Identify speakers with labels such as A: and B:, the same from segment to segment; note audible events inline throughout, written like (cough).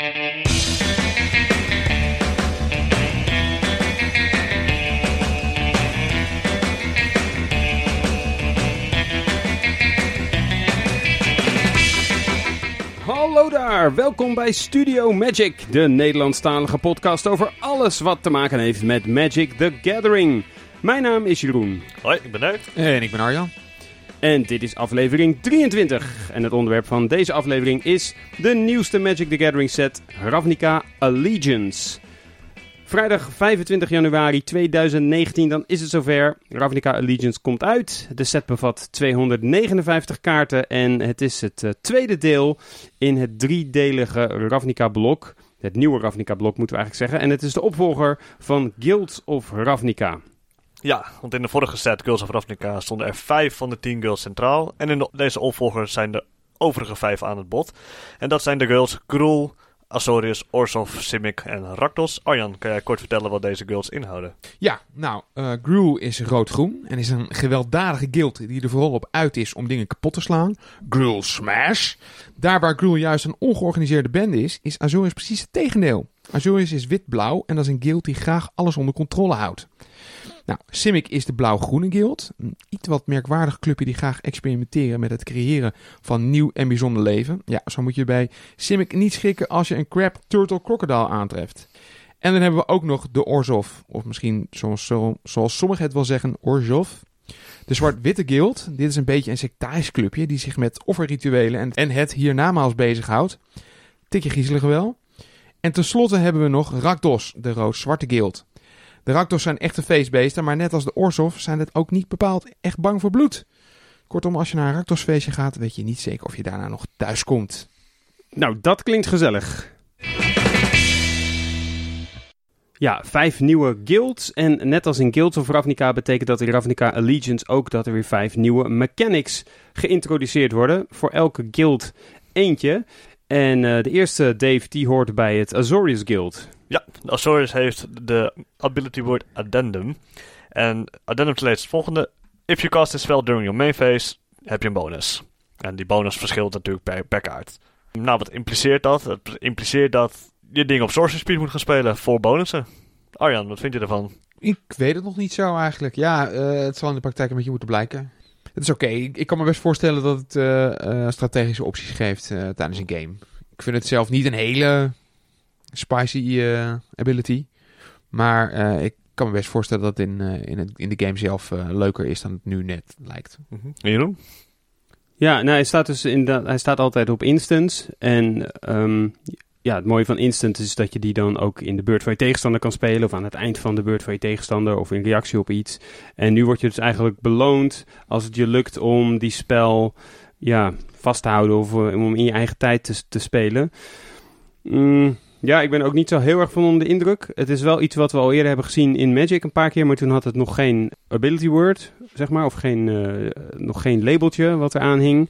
A: Hallo daar, welkom bij Studio Magic, de Nederlandstalige podcast over alles wat te maken heeft met Magic the Gathering. Mijn naam is Jeroen
B: Hoi, ik ben Neut.
C: En ik ben Arjan.
A: En dit is aflevering 23. En het onderwerp van deze aflevering is de nieuwste Magic the Gathering set Ravnica Allegiance. Vrijdag 25 januari 2019, dan is het zover. Ravnica Allegiance komt uit. De set bevat 259 kaarten en het is het eh, tweede deel in het driedelige Ravnica-blok. Het nieuwe Ravnica-blok moeten we eigenlijk zeggen. En het is de opvolger van Guilds of Ravnica.
B: Ja, want in de vorige set Girls of Ravnica stonden er vijf van de tien girls centraal. En in de- deze opvolger zijn de overige vijf aan het bod. En dat zijn de girls Gruul, Azorius, Orzhov, Simic en Rakdos. Arjan, kan jij kort vertellen wat deze girls inhouden?
C: Ja, nou, Gruul is rood-groen en is een gewelddadige guild die er vooral op uit is om dingen kapot te slaan. Gruul Smash. Daar waar Gruul juist een ongeorganiseerde bende is, is Azorius precies het tegendeel. Azorius is wit-blauw en dat is een guild die graag alles onder controle houdt. Nou, Simic is de blauw-groene guild. Een iets wat merkwaardig clubje die graag experimenteren met het creëren van nieuw en bijzonder leven. Ja, zo moet je bij Simic niet schrikken als je een crab turtle crocodile aantreft. En dan hebben we ook nog de Orzhov, of misschien zoals, zo- zoals sommigen het wel zeggen, Orzhov. De Zwart-Witte Guild. Dit is een beetje een sectarisch clubje die zich met offerrituelen en, en het hiernamaals bezighoudt. Tikje griezelig wel. En tenslotte hebben we nog Rakdos, de Rood-Zwarte Guild. De Rakdos zijn echte feestbeesten, maar net als de Orzhov zijn het ook niet bepaald echt bang voor bloed. Kortom, als je naar een Rakdos-feestje gaat, weet je niet zeker of je daarna nog thuis komt.
A: Nou, dat klinkt gezellig. Ja, vijf nieuwe guilds. En net als in Guilds of Ravnica betekent dat in Ravnica Allegiance ook dat er weer vijf nieuwe mechanics geïntroduceerd worden. Voor elke guild eentje. En eh, de eerste, Dave, die hoort bij het Azorius Guild.
B: Ja, de Azorius heeft de ability word Addendum. En Addendum leest het volgende. If you cast this spell during your main phase, heb je een bonus. En die bonus verschilt natuurlijk per, per kaart. Nou, wat impliceert dat? Het impliceert dat je dingen op Sorcery Speed moet gaan spelen voor bonussen. Arjan, wat vind je ervan?
C: Ik weet het nog niet zo eigenlijk. Ja, eh, het zal in de praktijk een beetje moeten blijken. Het is oké. Ik, kan me best voorstellen dat het eh, eh, strategische opties geeft tijdens een game. Ik vind het zelf niet een hele spicy eh, ability. Maar eh, ik kan me best voorstellen dat het in, eh, in, het, in de game zelf eh, leuker is dan het nu net lijkt.
B: En Jeroen?
A: Ja, nou, hij staat dus inderdaad, hij staat altijd op instance. En ehm, ja, het mooie van instance is dat je die dan ook in de beurt van je tegenstander kan spelen. Of aan het eind van de beurt van je tegenstander. Of in reactie op iets. En nu word je dus eigenlijk beloond als het je lukt om die spel ja, vast te houden. Of om in je eigen tijd te, te spelen. Mm, ja, ik ben ook niet zo heel erg van onder de indruk. Het is wel iets wat we al eerder hebben gezien in Magic een paar keer. Maar toen had het nog geen ability word, zeg maar. Of geen, eh, nog geen labeltje wat eraan hing.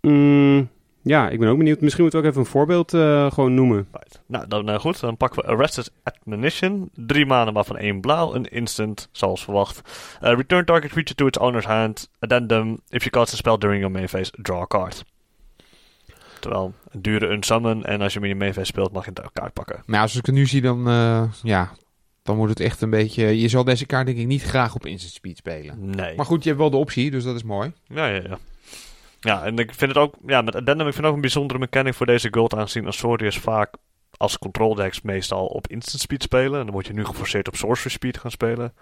A: Mm, ja, ik ben ook benieuwd. Misschien moeten we ook even een voorbeeld eh, gewoon noemen.
B: Nou, dan eh, goed. Dan pakken we Arrested Admonition. Drie maanden, waarvan één blauw. Een instant, zoals verwacht. Return target creature to its owner's hand. Addendum. If you cast a spell during your main phase, draw a card. Terwijl een dure unsummon. En als je main phase speelt, mag je een kaart pakken.
C: Maar als ik het nu zie, dan, eh, ja, dan wordt het echt een beetje... Je zal deze kaart denk ik niet graag op instant speed spelen.
B: Nee.
C: Maar goed, je hebt wel de optie, dus dat is mooi.
B: Ja, ja, ja. Ja, en ik vind het ook, ja, met Addendum, ik vind het ook een bijzondere mechanic voor deze gold, aangezien Azorius vaak als control decks meestal op instant speed spelen. En dan word je nu geforceerd op sorcery speed gaan spelen.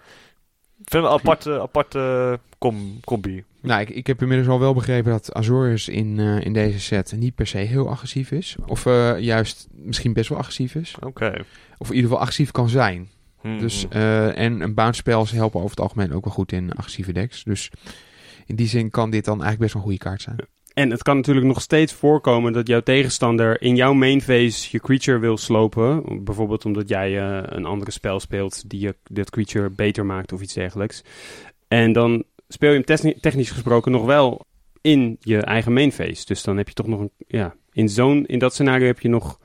B: Ik vind het een (laughs) aparte, aparte com combi.
C: Nou, ik, ik heb inmiddels al wel begrepen dat Azorius in, eh, in deze set niet per se heel agressief is. Of eh, juist misschien best wel agressief is.
B: Oké.
C: Of in ieder geval agressief kan zijn.
B: Hmm,
C: Dus, eh, en een bounce spells helpen over het algemeen ook wel goed in agressieve decks. Dus in die zin kan dit dan eigenlijk best wel een goede kaart zijn.
A: En het kan natuurlijk nog steeds voorkomen dat jouw tegenstander in jouw main phase je creature wil slopen. Bijvoorbeeld omdat jij eh, een andere spel speelt die je dat creature beter maakt of iets dergelijks. En dan speel je hem techni- technisch gesproken nog wel in je eigen main phase. Dus dan heb je toch nog een. Ja, in, zo'n, in dat scenario heb je nog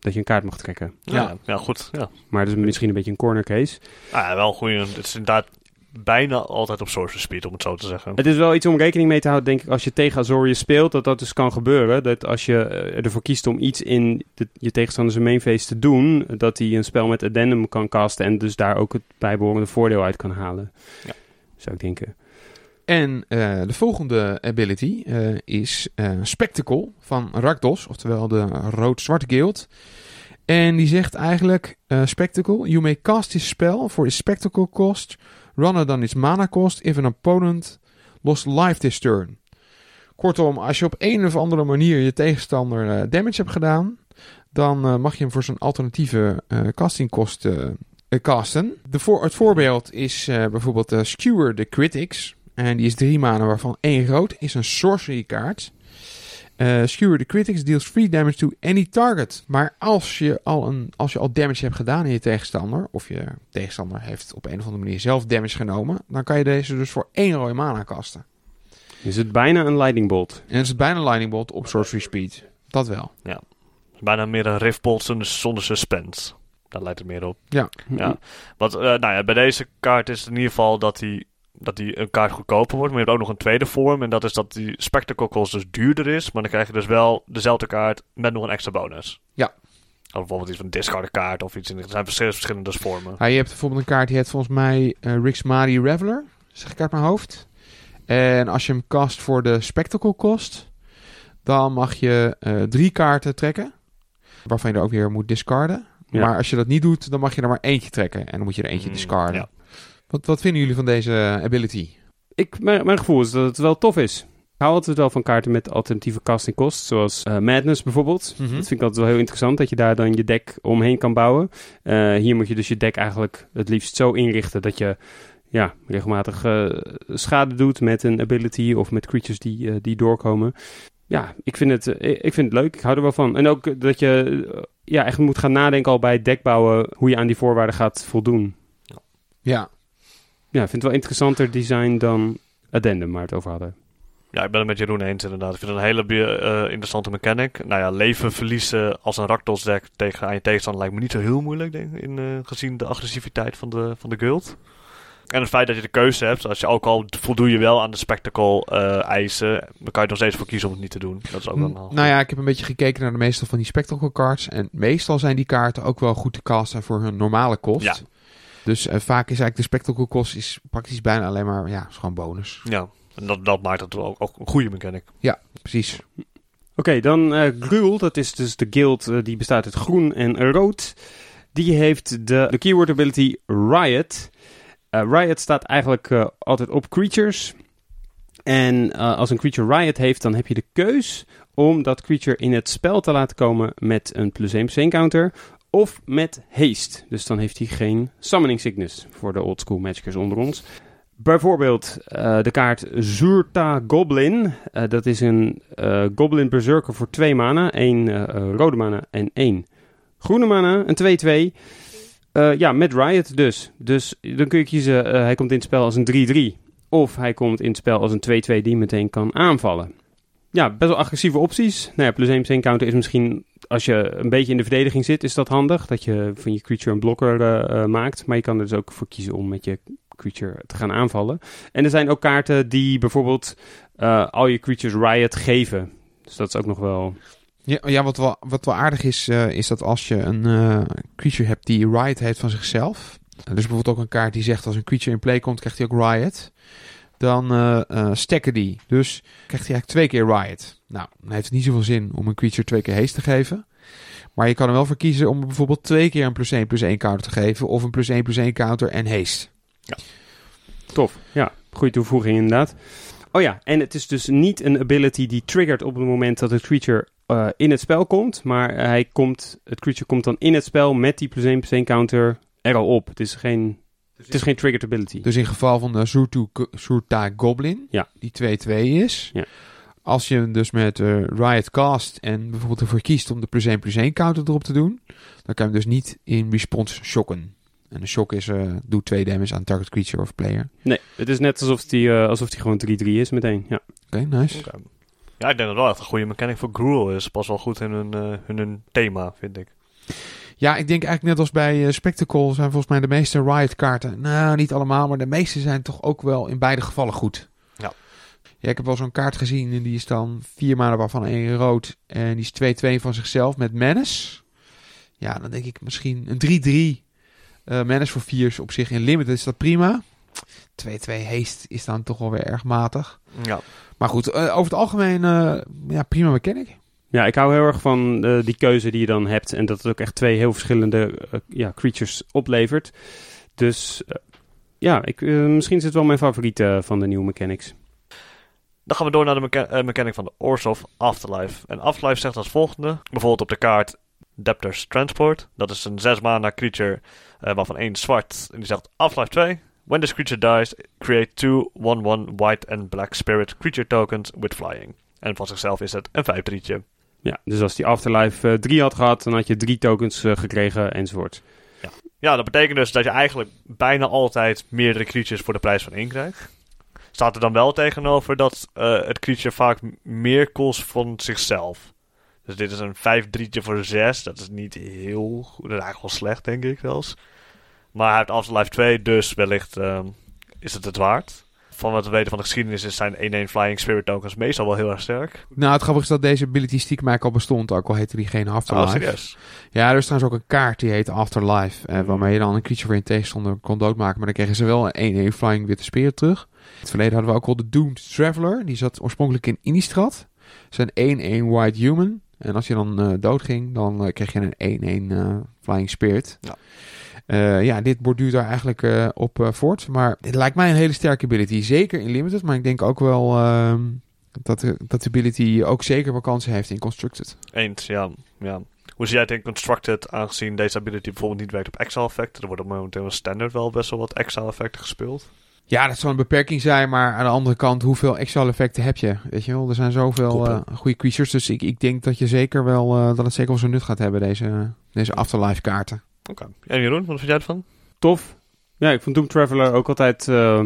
A: dat je een kaart mag trekken.
B: ja, ja, goed. Ja.
A: Maar dat is misschien een beetje een corner case.
B: Ah, wel goed. Het is inderdaad bijna altijd op sorcery speed, om het zo te zeggen.
A: Het is wel iets om rekening mee te houden, denk ik, als je tegen Azorius speelt, dat dat dus kan gebeuren. Dat als je eh, ervoor kiest om iets in de, je tegenstander zijn mainface te doen, dat hij een spel met addendum kan casten en dus daar ook het bijbehorende voordeel uit kan halen.
B: Ja.
A: Zou ik denken.
C: En eh, de volgende ability eh, is eh, Spectacle van Rakdos, oftewel de rood-zwarte guild. En die zegt eigenlijk, Spectacle, you may cast this spell for its spectacle cost rather than its mana cost if an opponent lost life this turn. Kortom, als je op een of andere manier je tegenstander damage hebt gedaan, dan mag je hem voor zijn alternatieve castingkosten casten. De voor, het voorbeeld is bijvoorbeeld Skewer the Critics. En die is drie maanden, waarvan één rood is een sorcery kaart. Eh Skewer the Critics deals 3 damage to any target. Maar als je, al een, als je al damage hebt gedaan in je tegenstander, of je tegenstander heeft op een of andere manier zelf damage genomen, dan kan je deze dus voor één rode mana kasten.
A: Is het bijna een lightning bolt?
C: En het is bijna Lightning Bolt op sorcery speed. Dat wel.
B: Bijna meer een riftbolt zonder, zonder suspense. Daar lijkt het meer op.
C: Ja.
B: Ja. Want eh, nou ja, bij deze kaart is het in ieder geval dat die, dat die een kaart goedkoper wordt. Maar je hebt ook nog een tweede vorm. En dat is dat die Spectacle cost dus duurder is. Maar dan krijg je dus wel dezelfde kaart met nog een extra bonus.
C: Ja.
B: Of bijvoorbeeld iets van discard kaart of iets. Er zijn verschillende, verschillende vormen.
C: Ja, je hebt bijvoorbeeld een kaart die heet volgens mij eh Rix Mari Reveler. Zeg ik uit mijn hoofd. En als je hem cast voor de Spectacle kost, dan mag je eh, drie kaarten trekken. Waarvan je er ook weer moet discarden.
A: Ja.
C: Maar als je dat niet doet, dan mag je er maar eentje trekken. En dan moet je er eentje
B: Mm,
C: discarden.
B: ja.
C: Wat, wat vinden jullie van deze ability?
A: Ik, mijn, mijn gevoel is dat het wel tof is. Ik hou altijd wel van kaarten met alternatieve casting kost, zoals eh, Madness bijvoorbeeld.
C: Mhm.
A: Dat vind ik altijd wel heel interessant, dat je daar dan je deck omheen kan bouwen. Eh, hier moet je dus je deck eigenlijk het liefst zo inrichten dat je ja, regelmatig eh, schade doet met een ability of met creatures die, die doorkomen. Ja, ik vind, het, ik vind het leuk. Ik hou er wel van. En ook dat je ja, echt moet gaan nadenken al bij het deck bouwen hoe je aan die voorwaarden gaat voldoen.
C: Ja,
A: Ja, ik vind het wel interessanter design dan Addendum, waar we het over hadden.
B: Ja, ik ben het met Jeroen eens inderdaad. Ik vind het een hele eh, interessante mechanic. Nou ja, leven verliezen als een Rakdos deck tegen aan je tegenstander lijkt me niet zo heel moeilijk, denk ik, in, eh, gezien de agressiviteit van de, van de guild. En het feit dat je de keuze hebt, als je ook al voldoe je wel aan de spectacle eh, eisen, dan kan je er nog steeds voor kiezen om het niet te doen. Dat is ook wel
C: nou ja, ik heb een beetje gekeken naar de meeste van die spectacle cards. En meestal zijn die kaarten ook wel goed te casten voor hun normale kost.
B: Ja.
C: Dus eh, vaak is eigenlijk de spectacle kost is praktisch bijna alleen maar, ja, is gewoon bonus.
B: Ja, en dat, dat maakt het ook, ook een goede mechanic.
C: Precies.
A: Oké, dan eh Gruul, dat is dus de guild eh, die bestaat uit groen en rood. Die heeft de, de keyword ability Riot. Eh, Riot staat eigenlijk altijd op creatures. En eh, als een creature Riot heeft, dan heb je de keus om dat creature in het spel te laten komen met een plus 1 plus 1 counter. Of met haste. Dus dan heeft hij geen summoning sickness voor de oldschool magicers onder ons. Bijvoorbeeld eh, de kaart Zurta Goblin. Eh, dat is een eh, Goblin Berserker voor twee mana. één rode mana en één groene mana. Een 2-2. Eh, ja, met Riot dus. Dus dan kun je kiezen, hij komt in het spel als een 3-3. Of hij komt in het spel als een 2-2 die meteen kan aanvallen. Ja, best wel agressieve opties. Nou plus 1 plus 1 counter is misschien, als je een beetje in de verdediging zit, is dat handig. Dat je van je creature een blokker eh, eh, maakt. Maar je kan er dus ook voor kiezen om met je creature te gaan aanvallen. En er zijn ook kaarten die bijvoorbeeld eh, al je creatures Riot geven. Dus dat is ook nog wel...
C: Ja, wat, wel, wat aardig is, is dat als je een creature hebt die Riot heeft van zichzelf. Is bijvoorbeeld ook een kaart die zegt als een creature in play komt, krijgt hij ook Riot. Dan eh eh, stacken die. Dus krijgt hij eigenlijk twee keer Riot. Nou, dan heeft het niet zoveel zin om een creature twee keer haste te geven. Maar je kan er wel voor kiezen om bijvoorbeeld twee keer een plus 1 plus 1 counter te geven. Of een plus 1 plus 1 counter en haste.
A: Tof. Ja, goede toevoeging inderdaad. Oh ja, en het is dus niet een ability die triggert op het moment dat het creature eh, in het spel komt. Maar hij komt, het creature komt dan in het spel met die plus 1 plus 1 counter er al op. Het is geen, het is geen triggered ability.
C: Dus in geval van de Surtu, Surta Goblin,
A: Ja.
C: die 2-2 is.
A: Ja.
C: Als je hem dus met eh, Riot cast en bijvoorbeeld ervoor kiest om de plus 1 plus 1 counter erop te doen, dan kan je hem dus niet in response shocken. En de shock is, eh doet 2 damage aan target creature of player.
A: Nee, het is net alsof die, eh, alsof die gewoon 3-3 is meteen. Ja.
C: Oké, nice.
B: Ja, ik denk dat wel echt een goede mechanic voor Gruul is. Pas wel goed in hun, eh, hun thema, vind ik.
C: Ja, ik denk eigenlijk net als bij eh, Spectacle zijn volgens mij de meeste Riot-kaarten. Nou, niet allemaal, maar de meeste zijn toch ook wel in beide gevallen goed.
B: Ja.
C: Ja, ik heb wel zo'n kaart gezien en die is dan vier maanden waarvan één rood. En die is 2-2 van zichzelf met Menace. Ja, dan denk ik misschien een 3-3. eh Menace voor 4 is op zich in limited is dat prima. 2-2 haste is dan toch wel weer erg matig.
B: Ja.
C: Maar goed, eh, over het algemeen eh, ja, prima mechanic.
A: Ja, ik hou heel erg van eh, die keuze die je dan hebt. En dat het ook echt twee heel verschillende eh, ja, creatures oplevert. Dus eh, ja, ik, misschien is het wel mijn favoriet van de nieuwe mechanics.
B: Dan gaan we door naar de mecha- mechanic van de Orzhov Afterlife. En Afterlife zegt als volgende. Bijvoorbeeld op de kaart Depters Transport. Dat is een 6 mana creature waarvan één zwart. En die zegt Afterlife 2. When this creature dies, create two 1-1 white and black spirit creature tokens with flying. En van zichzelf is het een 5-3'tje.
A: Ja, dus als die Afterlife 3 had gehad, dan had je drie tokens eh, gekregen enzovoort.
B: Ja, dat betekent dus dat je eigenlijk bijna altijd meerdere creatures voor de prijs van één krijgt. Staat er dan wel tegenover dat eh, het creature vaak meer kost van zichzelf. Dus dit is een 5-3'tje voor 6. Dat is niet heel goed. Dat is eigenlijk wel slecht, denk ik zelfs. Maar hij heeft Afterlife 2, dus wellicht ehm, is het het waard. Van wat we weten van de geschiedenis is zijn 1-1 Flying Spirit tokens meestal wel heel erg sterk.
C: Nou, het grappige is dat deze ability stiekem eigenlijk al bestond. Ook al heette die geen
B: Oh,
C: Afterlife.
B: serieus?
C: Ja, er is trouwens ook een kaart die heet Afterlife. Eh, waarmee je dan een creature voor je tegenstander kon doodmaken. Maar dan kregen ze wel een 1-1 Flying Witte Spear terug. In het verleden hadden we ook al de Doomed Traveler. Die zat oorspronkelijk in Innistrad. Dat is een 1-1 White Human. En als je dan eh doodging, dan eh, kreeg je een 1-1 eh, Flying Spirit.
B: Ja.
C: Eh, ja, dit borduurt daar eigenlijk eh, op eh, voort. Maar dit lijkt mij een hele sterke ability. Zeker in Limited, maar ik denk ook wel ehm, dat, de, dat de ability ook zeker wel kansen heeft in Constructed.
B: Eens, ja. ja. Hoe zie jij het in Constructed, aangezien deze ability bijvoorbeeld niet werkt op exile effecten? Er worden momenteel in standard wel best wel wat exile effecten gespeeld.
C: Ja, dat zal een beperking zijn, maar aan de andere kant, hoeveel exile effecten heb je? Weet je wel, er zijn zoveel goede creatures, dus ik, ik denk dat je zeker wel, dat het zeker wel zijn nut gaat hebben, deze, deze afterlife kaarten.
B: Oké. En Jeroen, wat vind jij ervan?
A: Tof. Ja, ik vond Doom Traveler ook altijd eh,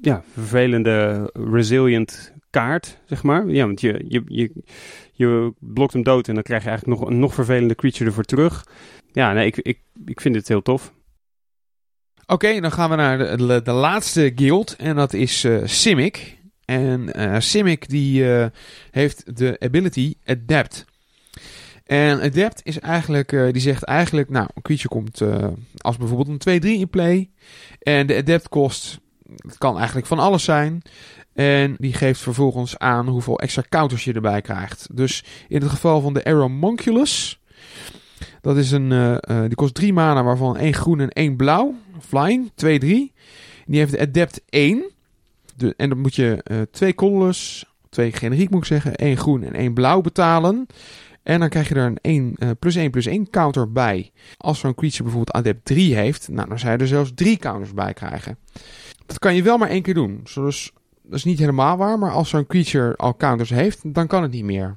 A: ja, vervelende, resilient kaart, zeg maar. Ja, want je, je, je, je blokt hem dood en dan krijg je eigenlijk nog een nog vervelende creature ervoor terug. Ja, nee, ik, ik, ik vind het heel tof.
C: Oké, dan gaan we naar de, de, de laatste guild en dat is eh, Simic. En eh Simic die eh, heeft de ability Adapt. En Adapt is eigenlijk, eh, die zegt eigenlijk, nou, een creature komt eh, als bijvoorbeeld een 2-3 in play. En de Adapt kost, het kan eigenlijk van alles zijn. En die geeft vervolgens aan hoeveel extra counters je erbij krijgt. Dus in het geval van de Aeromonculus, dat is een, eh, die kost 3 mana, waarvan één groen en één blauw. Flying, 2-3. Die heeft de Adept 1. De, en dan moet je twee colorless, twee generiek moet ik zeggen, één groen en één blauw betalen. En dan krijg je er een 1, eh, plus 1 plus 1 counter bij. Als zo'n creature bijvoorbeeld Adept 3 heeft, nou, dan zou je er zelfs drie counters bij krijgen. Dat kan je wel maar één keer doen. Dus dat is niet helemaal waar, maar als zo'n creature al counters heeft, dan kan het niet meer.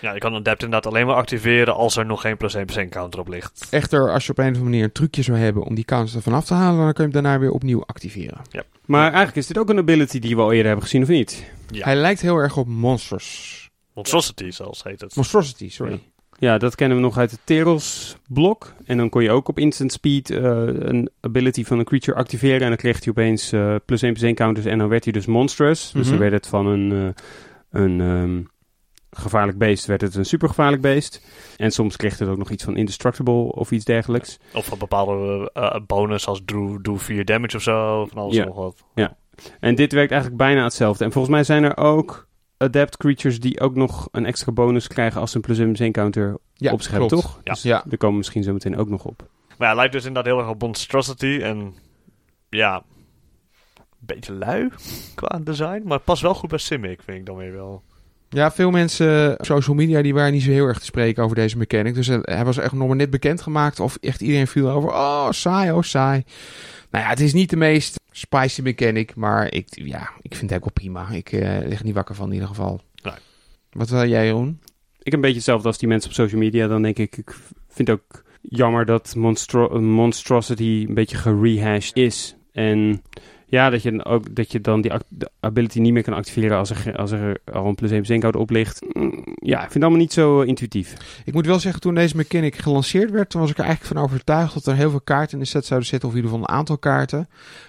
B: Ja, je kan een Adept inderdaad alleen maar activeren als er nog geen plus 1 plus 1 counter op ligt.
C: Echter, als je op een of andere manier een trucje zou hebben om die counters ervan af te halen, dan kun je hem daarna weer opnieuw activeren.
A: Maar eigenlijk is dit ook een ability die we al eerder hebben gezien, of niet?
B: Ja.
C: Hij lijkt heel erg op Monsters.
B: Monstrosity zelfs heet het.
C: Monstrosity, sorry.
A: Ja, dat kennen we nog uit het Teros blok. En dan kon je ook op instant speed eh, een ability van een creature activeren. En dan kreeg hij opeens eh, plus 1 plus 1 counters. En dan werd hij dus monstrous. Dus
C: Mhm.
A: dan werd het van een, eh, een ehm, gevaarlijk beest, werd het een supergevaarlijk beest. En soms kreeg het ook nog iets van indestructible of iets dergelijks.
B: Of een bepaalde bonus als doe, doe 4 damage of zo. Van alles
A: Ja.
B: nog wat.
A: En dit werkt eigenlijk bijna hetzelfde. En volgens mij zijn er ook adept creatures die ook nog een extra bonus krijgen als ze een plus 1 plus 1 counter
C: Ja,
A: op zich hebben,
C: klopt.
A: toch?
B: Ja.
A: Dus
C: Ja.
A: er komen misschien zo meteen ook nog op.
B: Maar ja, het lijkt dus inderdaad heel erg op Monstrosity. En ja, een beetje lui qua design. Maar het past wel goed bij Simic, vind ik dan weer wel.
C: Ja, veel mensen op social media die waren niet zo heel erg te spreken over deze mechanic. Dus eh, hij was echt nog maar net bekendgemaakt of echt iedereen viel over. Oh, saai, oh, saai. Nou ja, het is niet de meest spicy mechanic, maar ik, ja, ik vind het ook wel prima. Ik eh, lig er niet wakker van in ieder geval.
B: Nee.
C: Wat wil jij, Jeroen?
A: Ik heb een beetje hetzelfde als die mensen op social media. Dan denk ik, ik vind ook jammer dat monstro monstrosity een beetje gerehashed is. En Ja, dat je, dan ook, dat je dan die ability niet meer kan activeren als er, als er al een plus 1 plus 1 code op ligt. Mm, Ja, ik vind het allemaal niet zo eh, intuïtief.
C: Ik moet wel zeggen, toen deze mechanic gelanceerd werd, toen was ik er eigenlijk van overtuigd dat er heel veel kaarten in de set zouden zitten, of in ieder geval een aantal kaarten,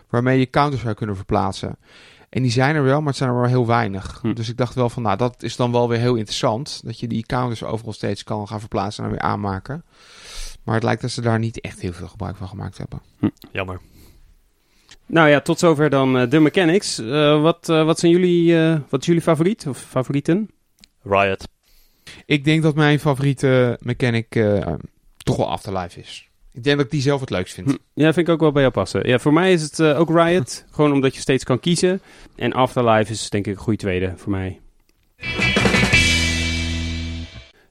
C: waarmee je counters zou kunnen verplaatsen. En die zijn er wel, maar het zijn er wel heel weinig.
A: Hm.
C: Dus ik dacht wel van, nou, dat is dan wel weer heel interessant, dat je die counters overal steeds kan gaan verplaatsen en dan weer aanmaken. Maar het lijkt dat ze daar niet echt heel veel gebruik van gemaakt hebben.
B: Jammer.
A: Nou ja, tot zover dan eh, de mechanics. Eh, wat, eh, wat zijn jullie, eh, wat is jullie favoriet of favorieten?
B: Riot.
C: Ik denk dat mijn favoriete mechanic eh, toch wel Afterlife is. Ik denk dat ik die zelf het leukst vind.
A: Hm, Ja, vind ik ook wel bij jou passen. Ja, voor mij is het ook Riot. (laughs) gewoon omdat je steeds kan kiezen. En Afterlife is denk ik een goede tweede voor mij.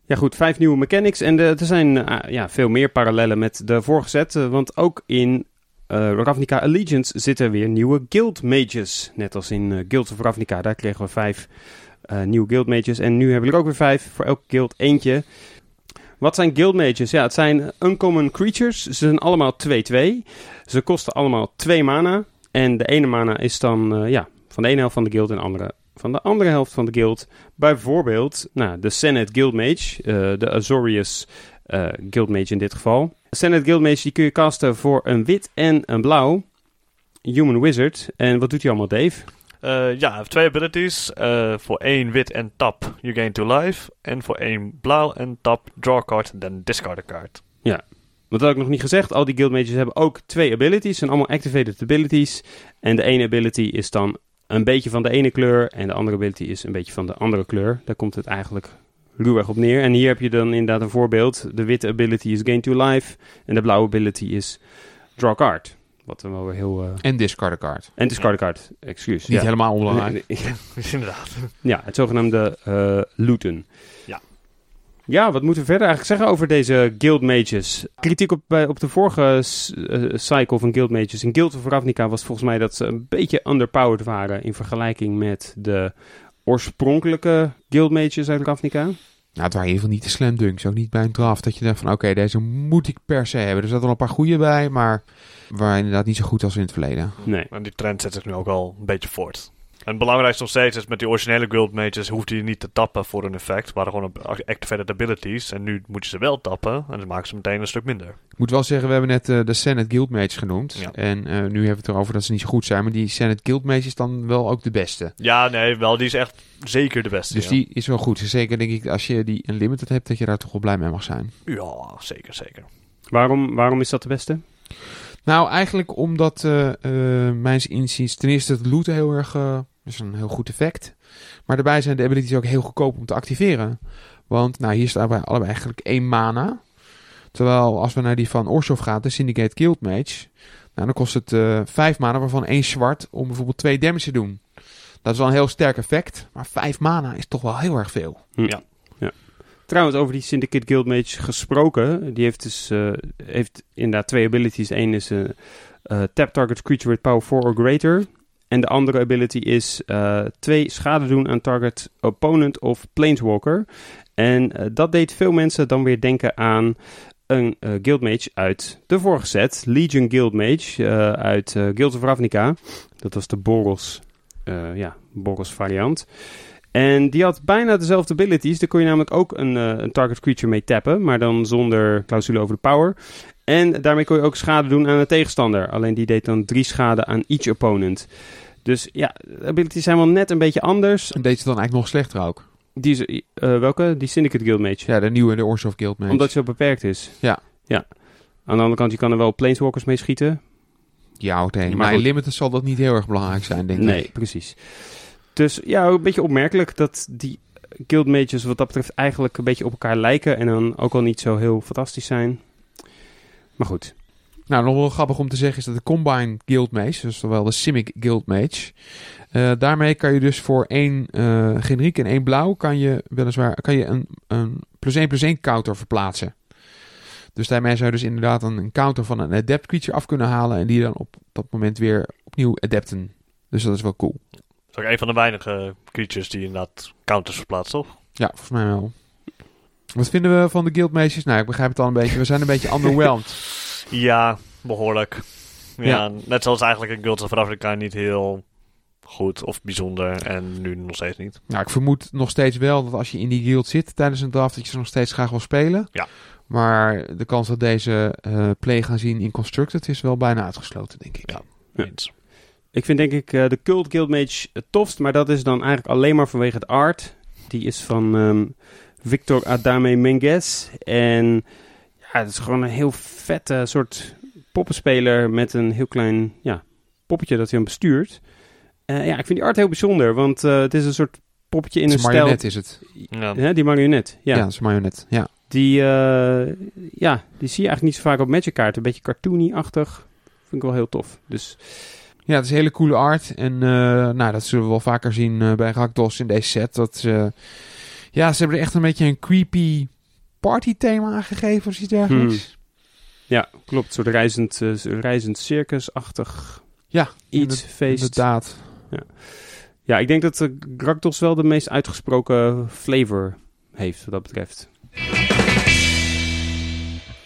A: Ja goed, vijf nieuwe mechanics. En de, er zijn ja, veel meer parallellen met de vorige set. want ook in eh, Ravnica Allegiance zitten weer nieuwe guild mages. Net als in eh, Guilds of Ravnica. Daar kregen we vijf eh, nieuwe guild mages. En nu hebben we er ook weer vijf. Voor elke guild eentje. Wat zijn guild mages? Ja, het zijn uncommon creatures. Ze zijn allemaal 2-2. Ze kosten allemaal 2 mana. En de ene mana is dan ja, van de ene helft van de guild en de andere van de andere helft van de guild. Bijvoorbeeld nou, de Senate Guild Mage, de Azorius Guild Mage in dit geval. Senate Guild Mage die kun je casten voor een wit en een blauw. Human Wizard. En wat doet hij allemaal, Dave?
B: Eh, ja, hij heeft twee abilities. Eh, voor één wit en tap, you gain two life. En voor één blauw en tap, draw a card, then discard a card.
A: Want dat had ik nog niet gezegd. Al die guild mages hebben ook twee abilities. zijn allemaal activated abilities. En de ene ability is dan een beetje van de ene kleur. En de andere ability is een beetje van de andere kleur. Daar komt het eigenlijk ruwweg op neer. En hier heb je dan inderdaad een voorbeeld. De witte ability is gain to life. En de blauwe ability is draw card. Wat dan wel weer heel... eh,
C: En discard a card.
A: En discard a card, excuus.
C: Niet
A: ja.
C: helemaal (laughs) onbelangrijk.
B: Inderdaad.
A: Ja, het zogenaamde eh looten.
B: Ja.
A: Ja, wat moeten we verder eigenlijk zeggen over deze guild mages? Kritiek op, bij, op de vorige eh, cycle van guild mages. In Guild of Ravnica was volgens mij dat ze een beetje underpowered waren in vergelijking met de oorspronkelijke guild mages uit Ravnica.
C: Nou, het waren in ieder geval niet de slam dunks. Ook niet bij een draft dat je denkt van oké, deze moet ik per se hebben. Er zaten wel een paar goede bij, maar waren inderdaad niet zo goed als in het verleden.
A: Nee.
B: En die trend zet zich nu ook al een beetje voort. En het belangrijkste nog steeds is met die originele guild mages hoefde je niet te tappen voor een effect. waren gewoon activated abilities. En nu moet je ze wel tappen en dan maken ze meteen een stuk minder.
C: Ik moet wel zeggen, we hebben net eh, de Senate Guild Mage genoemd.
B: Ja.
C: En eh, nu hebben we het erover dat ze niet zo goed zijn. Maar die Senate Guild Mage is dan wel ook de beste.
B: Ja, nee, wel, die is echt zeker de beste.
C: Dus
B: ja.
C: die is wel goed. Dus zeker denk ik, als je die Unlimited hebt, dat je daar toch wel blij mee mag zijn.
B: Ja, zeker, zeker.
A: Waarom, waarom is dat de beste?
C: Nou, eigenlijk omdat uh, uh, mijns inziens ten eerste het looten heel erg... Uh, is een heel goed effect. Maar daarbij zijn de abilities ook heel goedkoop om te activeren. Want nou, hier staan wij allebei eigenlijk één mana. Terwijl als we naar die van Orsov gaan, de Syndicate Guild Mage... Nou, dan kost het uh, vijf mana, waarvan één zwart om bijvoorbeeld twee damage te doen. Dat is wel een heel sterk effect. Maar vijf mana is toch wel heel erg veel.
A: Hm.
B: Ja.
A: ja. Trouwens, over die Syndicate Guild Mage gesproken. Die heeft dus uh, heeft inderdaad twee abilities. Eén is uh, uh, tap target creature with power 4 or greater. En de andere ability is uh, twee schade doen aan target opponent of planeswalker. En uh, dat deed veel mensen dan weer denken aan een uh, guild mage uit de vorige set. Legion Guild Mage uh, uit Guild of Ravnica. Dat was de Boros, ja, Boros variant. En die had bijna dezelfde abilities. Daar kon je namelijk ook een, een target creature mee tappen. Maar dan zonder clausule over de power. En daarmee kon je ook schade doen aan de tegenstander. Alleen die deed dan drie schade aan each opponent. Dus ja, de abilities zijn wel net een beetje anders.
C: En deed ze dan eigenlijk nog slechter ook?
A: Die is, uh, welke? Die Syndicate Guild Mage.
C: Ja, de nieuwe, de Orsov Guild Mage.
A: Omdat ze zo beperkt is.
C: Ja.
A: Ja. Aan de andere kant, je kan er wel planeswalkers mee schieten.
C: Ja, oké.
A: Maar
C: Maar in. Limited zal dat niet heel erg belangrijk zijn, denk ik.
A: Nee, precies. Dus ja, een beetje opmerkelijk dat die guild mages wat dat betreft eigenlijk een beetje op elkaar lijken. En dan ook al niet zo heel fantastisch zijn. Maar goed.
C: Nou, nog wel grappig om te zeggen is dat de Combine Guild Mage, dus zowel de Simic Guild Mage, uh, daarmee kan je dus voor één uh, generiek en één blauw kan je weliswaar kan je een, een plus één plus één counter verplaatsen. Dus daarmee zou je dus inderdaad een, een counter van een adept creature af kunnen halen en die dan op dat moment weer opnieuw adapten. Dus dat is wel cool.
B: Dat is ook een van de weinige creatures die inderdaad counters verplaatst, toch?
C: Ja, volgens mij wel. Wat vinden we van de guild mages? Nou, ik begrijp het al een beetje. We zijn een beetje underwhelmed. (laughs)
B: Ja, behoorlijk. Ja, net zoals eigenlijk in Guilds of Africa niet heel goed of bijzonder en nu nog steeds niet.
C: Nou, ik vermoed nog steeds wel dat als je in die guild zit tijdens een draft, dat je ze nog steeds graag wil spelen.
B: Ja.
C: Maar de kans dat deze eh, play gaan zien in Constructed is wel bijna uitgesloten, denk ik.
B: Ja.
A: Ik vind denk ik eh, de Cult Guildmage het tofst, maar dat is dan eigenlijk alleen maar vanwege het art. Die is van ehm, Victor Adame Menges. En ja, het is gewoon een heel vette soort poppenspeler met een heel klein ja, poppetje dat hij dan bestuurt. Eh, ja, ik vind die art heel bijzonder, want eh, het is een soort poppetje in
C: Het
A: een
C: is een
A: stijl...
C: marionet is het.
B: Ja.
A: Ja, die marionet.
C: Ja,
A: Ja,
C: het is een marionet. Ja.
A: Die, eh, ja, die zie je eigenlijk niet zo vaak op Magic kaarten. Een beetje cartoony-achtig. Vind ik wel heel tof. Dus
C: ja, het is een hele coole art. En eh, nou, dat zullen we wel vaker zien bij Rakdos in deze set. Dat, ze- ja, ze hebben er echt een beetje een creepy party thema aan gegeven of iets dergelijks.
A: ja, klopt. Soort reizend, eh, reizend circus-achtig
C: Ja,
A: iets,
C: inderdaad-
A: feest.
C: Inderdaad.
A: Ja, ik denk dat de Rakdos wel de meest uitgesproken flavor heeft wat dat betreft.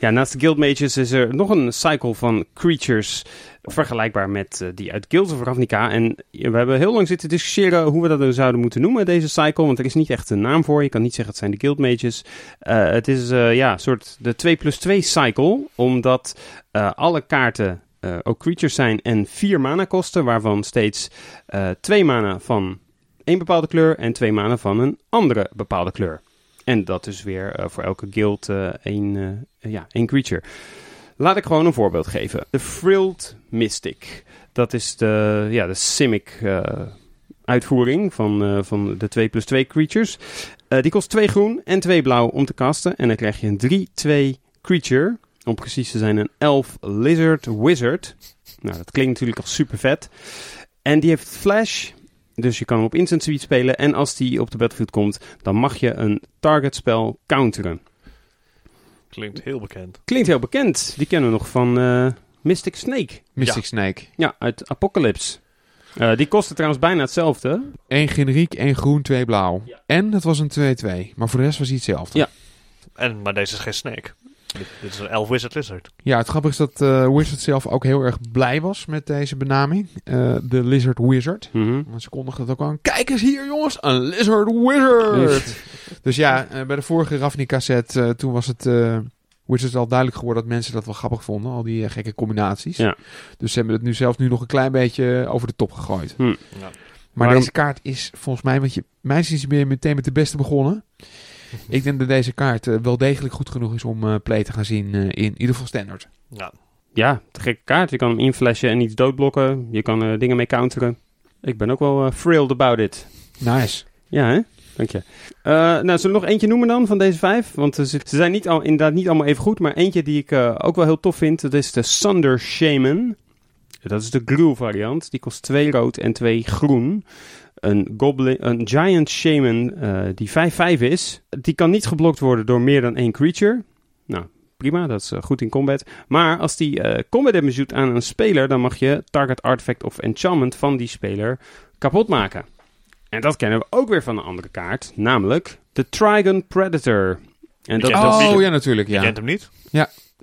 A: Ja, naast de Guild Mages is er nog een cycle van creatures vergelijkbaar met eh, die uit Guilds of Ravnica. En we hebben heel lang zitten discussiëren hoe we dat nou zouden moeten noemen, deze cycle. Want er is niet echt een naam voor. Je kan niet zeggen het zijn de Guild Mages. Eh, het is eh, ja, een soort de 2 plus 2 cycle, omdat alle kaarten ook creatures zijn en 4 mana kosten, waarvan steeds eh 2 mana van één bepaalde kleur en 2 mana van een andere bepaalde kleur. En dat is weer eh, voor elke guild eh, één, eh, ja, één creature. Laat ik gewoon een voorbeeld geven. De Frilled Mystic. Dat is de, ja, de Simic uitvoering van, van de 2 plus 2 creatures. Die kost 2 groen en 2 blauw om te casten. En dan krijg je een 3-2 creature. Om precies te zijn een elf lizard wizard. Nou, dat klinkt natuurlijk al super vet. En die heeft flash. Dus je kan hem op instant speed spelen. En als die op de battlefield komt, dan mag je een target spel counteren.
B: Klinkt heel bekend.
A: Klinkt heel bekend. Die kennen we nog van eh, Mystic Snake.
C: Mystic Snake.
A: Ja, uit Apocalypse. Eh, die kostte trouwens bijna hetzelfde.
C: Eén generiek, één groen, twee blauw.
A: Ja.
C: En het was een 2-2. Maar voor de rest was hij hetzelfde.
A: Ja.
B: En, maar deze is geen snake. Dit, dit is een elf wizard lizard.
C: Ja, het grappige is dat eh, Wizard zelf ook heel erg blij was met deze benaming. Eh, De Lizard Wizard.
A: Mhm.
C: Want ze kondigden het ook aan. Kijk eens hier jongens, een Lizard Wizard. (laughs) dus ja, eh, bij de vorige Ravnica set, eh, toen was het... eh Wizard al duidelijk geworden dat mensen dat wel grappig vonden. Al die gekke combinaties.
A: Ja.
C: Dus ze hebben het nu zelfs nu nog een klein beetje over de top gegooid.
A: Hm.
B: Ja.
C: Maar deze kaart is volgens mij, want je, mij is ben je meteen met de beste begonnen. (laughs) Ik denk dat deze kaart eh, wel degelijk goed genoeg is om eh, play te gaan zien eh, in ieder geval standaard.
B: Ja.
A: Ja, te gekke kaart. Je kan hem inflashen en iets doodblokken. Je kan dingen mee counteren. Ik ben ook wel thrilled about it.
C: Nice.
A: Ja, hè? Dank je. Nou, zullen we nog eentje noemen dan van deze vijf? Want ze, zijn niet al, inderdaad niet allemaal even goed. Maar eentje die ik ook wel heel tof vind, dat is de Thunder Shaman. Dat is de Gruul variant. Die kost 2 rood en 2 groen. Een, goblin, een Giant Shaman eh, die 5-5 is. Die kan niet geblokt worden door meer dan één creature. Nou, prima. Dat is eh, goed in combat. Maar als die eh, combat damage doet aan een speler... dan mag je target artifact of enchantment van die speler kapot maken. En dat kennen we ook weer van een andere kaart. Namelijk de Trigon Predator. En dat, was,
C: oh ja, natuurlijk.
B: Je
C: Ja,
B: kent hem niet?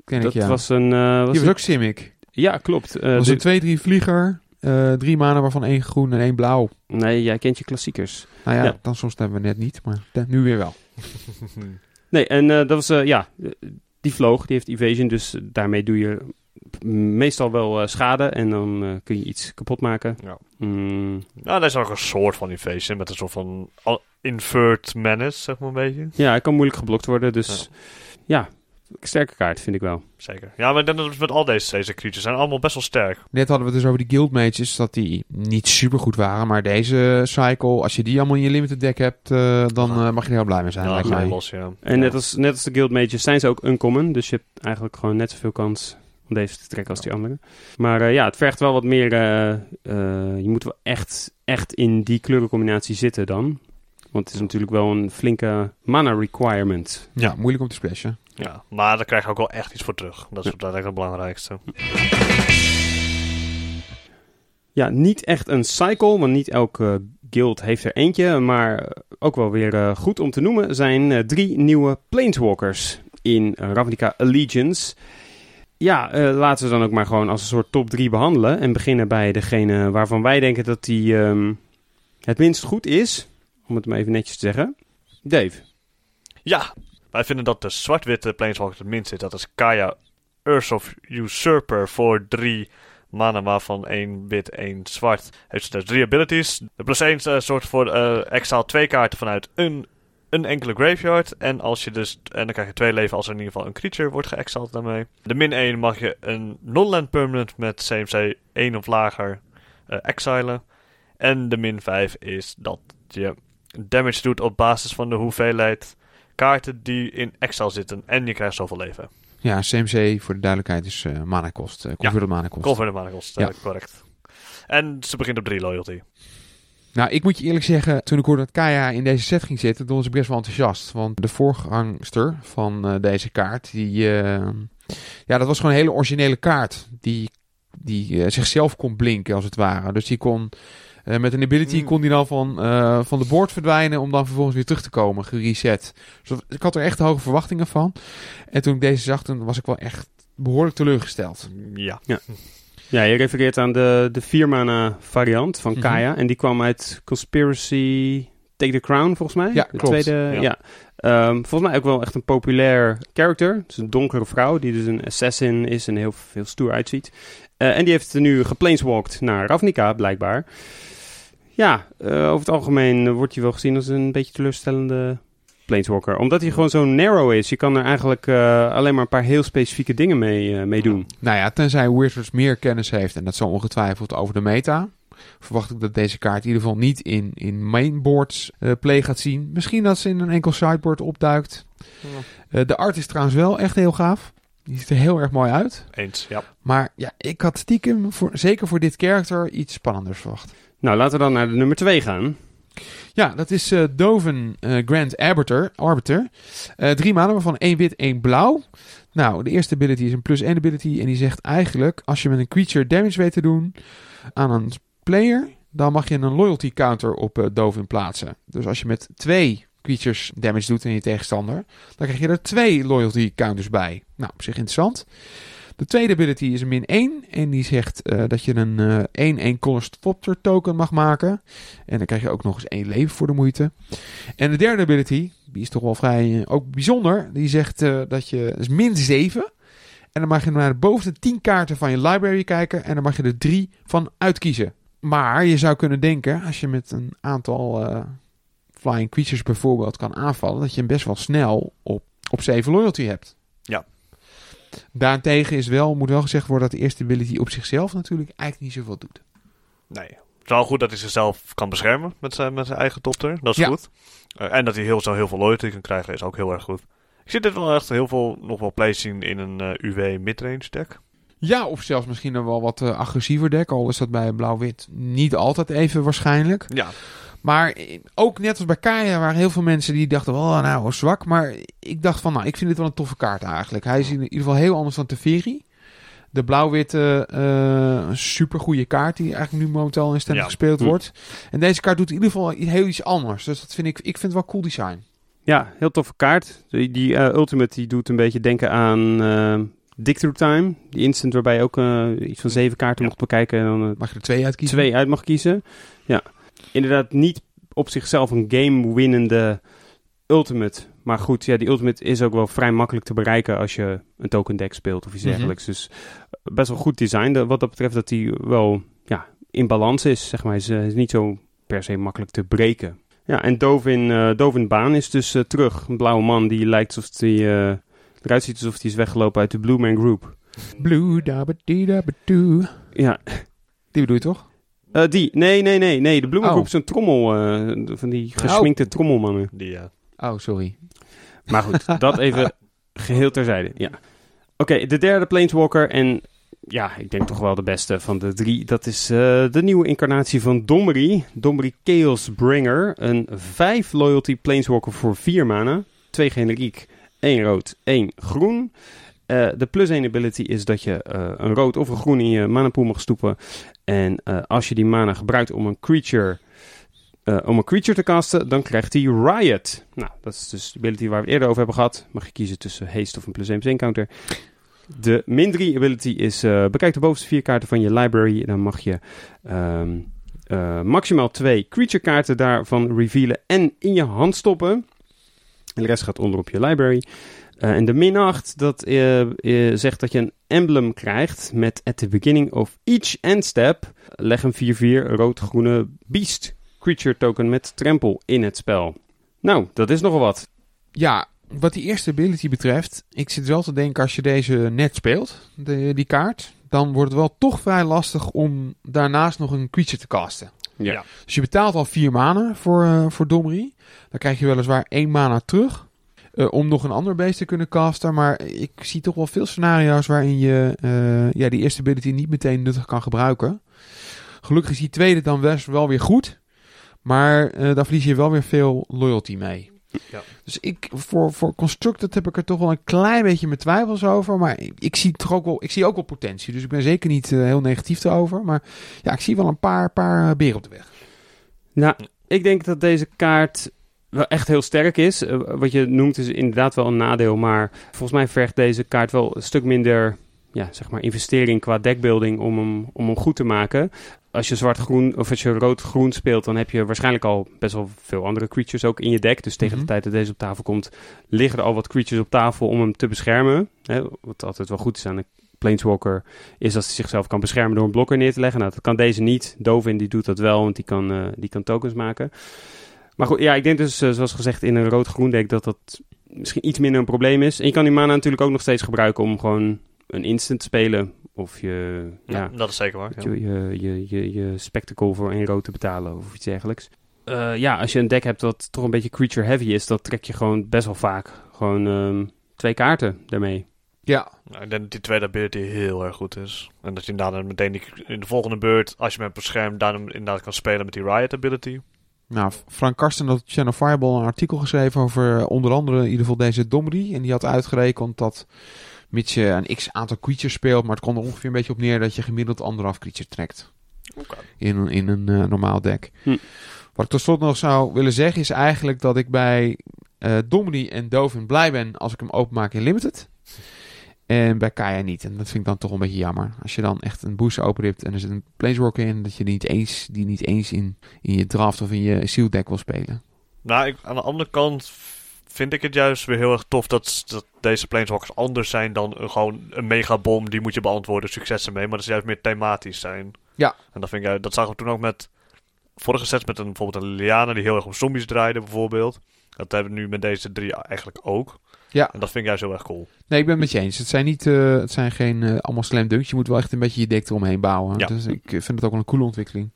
C: ken ik
A: dat
C: ja.
A: was een... eh, was
C: Die was
A: een-
C: ook Simic.
A: ja, klopt. Eh,
C: Dat was
A: de-
C: een 2-3 vlieger. Eh, drie manen waarvan één groen en één blauw.
A: nee, jij kent je klassiekers.
C: Nou ja,
A: Ja.
C: dan soms hebben we net niet, maar nu weer wel. (laughs)
A: Nee, en eh, dat was, eh, ja, die vloog, die heeft evasion, dus daarmee doe je meestal wel eh, schade en dan eh, kun je iets kapot maken.
B: Ja.
A: Mm,
B: Nou, dat is ook een soort van evasion met een soort van invert menace, zeg maar een beetje.
A: ja, hij kan moeilijk geblokt worden, dus ja, sterke kaart vind ik wel.
B: Zeker. Ja, maar ik denk dat het met al deze, deze creatures zijn allemaal best wel sterk.
C: Net hadden we het dus over die guild mages, dat die niet super goed waren. Maar deze cycle, als je die allemaal in je limited deck hebt, eh, dan eh, mag je er heel blij mee zijn.
B: Ja,
C: mij.
B: los.
A: En
B: Ja.
A: net als, net als de guild mages zijn ze ook uncommon, dus je hebt eigenlijk gewoon net zoveel kans om deze te trekken als die andere. Maar eh, ja, het vergt wel wat meer, eh, eh, je moet wel echt, echt in die kleurencombinatie zitten dan. Want het is natuurlijk wel een flinke mana requirement.
C: Ja, moeilijk om te splashen.
B: Ja, maar daar krijg je ook wel echt iets voor terug. Dat is uiteindelijk het belangrijkste.
A: Ja, niet echt een cycle, want niet elke guild heeft er eentje. Maar ook wel weer eh, goed om te noemen zijn eh, drie nieuwe Planeswalkers in Ravnica Allegiance. Ja, eh, laten we dan ook maar gewoon als een soort top 3 behandelen. En beginnen bij degene waarvan wij denken dat die ehm, het minst goed is. Om het maar even netjes te zeggen. Dave.
B: Ja, wij vinden dat de zwart-witte Planeswalker het minst is. Dat is Kaya Earth of Usurper voor 3 mana, waarvan 1 wit, 1 zwart. Heeft dus drie abilities. De plus 1 uh, zorgt voor uh, exile twee kaarten vanuit een, een enkele graveyard. En, als je dus, en dan krijg je twee leven als er in ieder geval een creature wordt geexiled daarmee. De min 1 mag je een non-land permanent met CMC 1 of lager uh, exilen. En de min 5 is dat je damage doet op basis van de hoeveelheid kaarten die in exile zitten. En je krijgt zoveel leven.
C: Ja, CMC voor de duidelijkheid is uh, mana kost. Uh, converted mana kost.
B: Converted mana kost, ja. correct. En ze begint op 3 loyalty.
C: Nou, ik moet je eerlijk zeggen, toen ik hoorde dat Kaya in deze set ging zitten, toen was ik best wel enthousiast. Want de voorgangster van uh, deze kaart, die, ja, dat was gewoon een hele originele kaart. Die, die zichzelf kon blinken, als het ware. Dus die kon uh, met een ability
B: Mm.
C: kon die dan van, uh, van de board verdwijnen om dan vervolgens weer terug te komen, gereset. Dus ik had er echt hoge verwachtingen van. En toen ik deze zag, toen was ik wel echt behoorlijk teleurgesteld.
B: Ja.
A: Ja, je refereert aan de, de 4 mana variant van
C: Mhm.
A: Kaya. En die kwam uit Conspiracy Take the Crown, volgens mij.
C: Ja,
A: de
C: klopt.
A: tweede.
B: Ja.
A: Ja. Ehm, volgens mij ook wel echt een populair character. Het is een donkere vrouw die dus een assassin is en heel veel stoer uitziet. Eh, en die heeft nu geplaneswalkt naar Ravnica, blijkbaar. Ja, eh, over het algemeen wordt hij wel gezien als een beetje teleurstellende planeswalker. Omdat hij gewoon zo narrow is. Je kan er eigenlijk eh, alleen maar een paar heel specifieke dingen mee, eh, mee doen.
C: Nou ja, tenzij Wizards meer kennis heeft, en dat zal ongetwijfeld over de meta, verwacht ik dat deze kaart in ieder geval niet in, in mainboards eh, play gaat zien. Misschien dat ze in een enkel sideboard opduikt. Eh, de art is trouwens wel echt heel gaaf. Die ziet er heel erg mooi uit.
B: Eens, ja.
C: Maar ja, ik had stiekem, voor, zeker voor dit karakter, iets spannenders verwacht.
A: Nou, laten we dan naar de nummer 2 gaan.
C: Ja, dat is eh Doven eh, Grand Arbiter. Arbiter. Eh, drie maanden, waarvan één wit, één blauw. Nou, de eerste ability is een plus 1 ability. En die zegt eigenlijk, als je met een creature damage weet te doen aan een player, dan mag je een loyalty counter op Doven plaatsen. Dus als je met twee creatures damage doet in je tegenstander, dan krijg je er twee loyalty counters bij. Nou, op zich interessant. De tweede ability is een min 1. En die zegt eh, dat je een eh 1-1 Color token mag maken. En dan krijg je ook nog eens één leven voor de moeite. En de derde ability, die is toch wel vrij eh, ook bijzonder. Die zegt eh, dat je is min 7. En dan mag je naar de bovenste 10 kaarten van je library kijken. En dan mag je er drie van uitkiezen. Maar je zou kunnen denken, als je met een aantal flying creatures bijvoorbeeld kan aanvallen, dat je hem best wel snel op, op 7 loyalty hebt.
B: Ja.
C: Daarentegen is wel, moet wel gezegd worden dat de eerste ability op zichzelf natuurlijk eigenlijk niet zoveel doet.
B: Nee. Het is wel goed dat hij zichzelf kan beschermen met zijn, met zijn eigen topter. Dat is
C: Ja.
B: goed. Eh, en dat hij heel, zo heel veel loyalty kan krijgen is ook heel erg goed. Ik zie dit wel echt heel veel nog wel play zien in een eh, UW midrange deck.
C: Ja, of zelfs misschien een wel wat eh, agressiever deck. Al is dat bij blauw-wit niet altijd even waarschijnlijk.
B: Ja.
C: Maar eh, ook net als bij Kaya waren heel veel mensen die dachten, oh nou zwak. Maar ik dacht van, nou ik vind dit wel een toffe kaart eigenlijk. Hij is in ieder geval heel anders dan Teferi. De blauw-witte uh, supergoeie kaart die eigenlijk nu momenteel in stem
B: Ja.
C: gespeeld
A: Hm.
C: wordt. En deze kaart doet in ieder geval heel iets anders. Dus dat vind ik, ik vind het wel cool design.
A: Ja, heel toffe kaart. Die, die eh, Ultimate die doet een beetje denken aan eh Dig Through Time. Die instant waarbij je ook eh, iets van zeven kaarten
B: Ja.
A: mocht bekijken en dan eh,
C: Mag je er twee uitkiezen?
A: twee uit mag kiezen. Ja, inderdaad niet op zichzelf een game-winnende Ultimate. Maar goed, ja, die Ultimate is ook wel vrij makkelijk te bereiken als je een token deck speelt of iets
C: Mhm.
A: dergelijks. Dus eh, best wel goed design. De- Wat dat betreft dat hij wel ja, in balans is, zeg maar. Is, eh, is niet zo per se makkelijk te breken. Ja, en Dovin, eh Dovin Baan is dus terug. Een blauwe man die lijkt alsof hij eruit ziet alsof hij is weggelopen uit de Blue Man Group.
C: Blue dabba dee dabba doo.
A: Ja,
C: Die bedoel je toch?
A: Eh, die. Nee, nee, nee, nee. De Man
C: Oh.
A: Is een trommel. eh, van die gesminkte trommelmannen.
B: Die, eh,
C: Oh, sorry.
A: Maar goed, (laughs) dat even geheel terzijde. Ja. Oké, de derde Planeswalker. En ja, ik denk toch wel de beste van de drie. Dat is eh, de nieuwe incarnatie van Domri. Domri Chaos Bringer. Een 5 loyalty Planeswalker voor 4 mana. 2 generiek, 1 rood, 1 groen. Eh, de plus 1 ability is dat je eh, een rood of een groen in je mana pool mag stoepen. En eh, als je die mana gebruikt om een creature om een creature te casten, dan krijgt hij Riot. Nou, dat is dus de ability waar we het eerder over hebben gehad. Mag je kiezen tussen haste of een plus 1 plus 1 counter. De min 3 ability is bekijk de bovenste vier kaarten van je library. Dan mag je uh, maximaal twee creature kaarten daarvan revealen en in je hand stoppen. En de rest gaat onder op je library. Uh, en de min 8, dat zegt dat je een emblem krijgt met at the beginning of each end step. Leg een 4-4 rood-groene beast creature token met trempel in het spel. Nou, dat is nogal wat.
C: Ja, wat die eerste ability betreft, ik zit wel te denken als je deze net speelt, de, die kaart, dan wordt het wel toch vrij lastig om daarnaast nog een creature te casten.
A: Ja.
C: Dus je betaalt al vier mana voor, voor Domri. Dan krijg je weliswaar één mana terug. Uh, om nog een ander beest te kunnen casten. Maar ik zie toch wel veel scenario's waarin je uh, ja, die eerste ability niet meteen nuttig kan gebruiken. Gelukkig is die tweede dan best wel weer goed. Maar daar verlies je wel weer veel loyalty mee.
B: Ja.
C: Dus ik, voor, voor Constructed heb ik er toch wel een klein beetje mijn twijfels over. Maar ik, ik zie toch ook wel, ik zie ook wel potentie. Dus ik ben zeker niet uh, heel negatief erover. Maar ja, ik zie wel een paar, paar beren op de weg.
A: Nou, ik denk dat deze kaart wel echt heel sterk is. Uh, wat je noemt is inderdaad wel een nadeel. Maar volgens mij vergt deze kaart wel een stuk minder ja, zeg maar investering qua deckbuilding om hem, om hem goed te maken als je zwart-groen of als je rood-groen speelt, dan heb je waarschijnlijk al best wel veel andere creatures ook in je deck. Dus tegen
C: Mhm.
A: de tijd dat deze op tafel komt, liggen er al wat creatures op tafel om hem te beschermen. Hè, wat altijd wel goed is aan een Planeswalker, is dat hij zichzelf kan beschermen door een blokker neer te leggen. Nou, dat kan deze niet. Dovin die doet dat wel, want die kan, uh, die kan tokens maken. Maar goed, ja, ik denk dus, uh, zoals gezegd, in een rood-groen deck dat dat misschien iets minder een probleem is. En je kan die mana natuurlijk ook nog steeds gebruiken om gewoon een instant te spelen. Of je, ja,
B: ja, dat is zeker waar.
A: je, je, je, je, je spectacle voor één rood te betalen of iets dergelijks. Uh, ja, als je een deck hebt dat toch een beetje creature heavy is, dan trek je gewoon best wel vaak gewoon um, twee kaarten daarmee.
C: Ja.
B: Nou, ik denk dat die tweede ability heel erg goed is. En dat je inderdaad meteen die, in de volgende beurt, als je met beschermt, dan inderdaad kan spelen met die Riot ability.
C: Nou, Frank Karsten had Channel Fireball een artikel geschreven over onder andere in ieder geval deze Domri. En die had uitgerekend dat mits je een x aantal creatures speelt, maar het komt er ongeveer een beetje op neer dat je gemiddeld anderhalf creature trekt.
B: Okay.
C: In, in een uh, normaal deck.
A: Hm.
C: Wat ik tot slot nog zou willen zeggen is eigenlijk dat ik bij uh, Domri en Dovin blij ben als ik hem openmaak in Limited. En bij Kaya niet. En dat vind ik dan toch een beetje jammer. Als je dan echt een booster openript en er zit een Planeswalker in, dat je die niet eens, die niet eens in, in je draft of in je seal deck wil spelen.
B: Nou, ik, aan de andere kant vind ik het juist weer heel erg tof dat, dat deze planeswalkers anders zijn dan een, gewoon een megabom. Die moet je beantwoorden, successen mee. Maar dat ze juist meer thematisch zijn.
C: Ja.
B: En dat, vind ik, dat zagen we toen ook met vorige sets met een, bijvoorbeeld een Liliana die heel erg om zombies draaide bijvoorbeeld. Dat hebben we nu met deze drie eigenlijk ook.
C: Ja.
B: En dat vind ik juist heel erg cool.
C: Nee, ik ben het met je eens. Het zijn, niet, uh, het zijn geen uh, allemaal slam dunks. Je moet wel echt een beetje je deck eromheen bouwen.
B: Ja.
C: Dus ik vind het ook wel een coole ontwikkeling.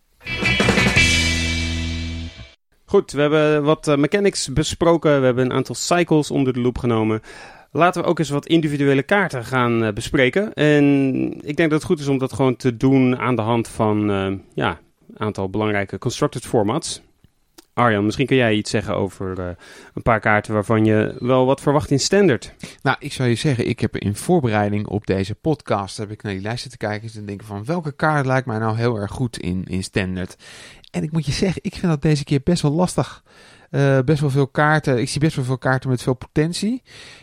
A: Goed, we hebben wat uh, mechanics besproken. We hebben een aantal cycles onder de loep genomen. Laten we ook eens wat individuele kaarten gaan uh, bespreken. En ik denk dat het goed is om dat gewoon te doen aan de hand van uh, ja, een aantal belangrijke constructed formats. Arjan, misschien kun jij iets zeggen over uh, een paar kaarten waarvan je wel wat verwacht in standard.
C: Nou, ik zou je zeggen, ik heb in voorbereiding op deze podcast heb ik naar die lijsten te kijken en denken van welke kaart lijkt mij nou heel erg goed in, in standard. En ik moet je zeggen, ik vind dat deze keer best wel lastig. Uh, best wel veel kaarten. Ik zie best wel veel kaarten met veel potentie.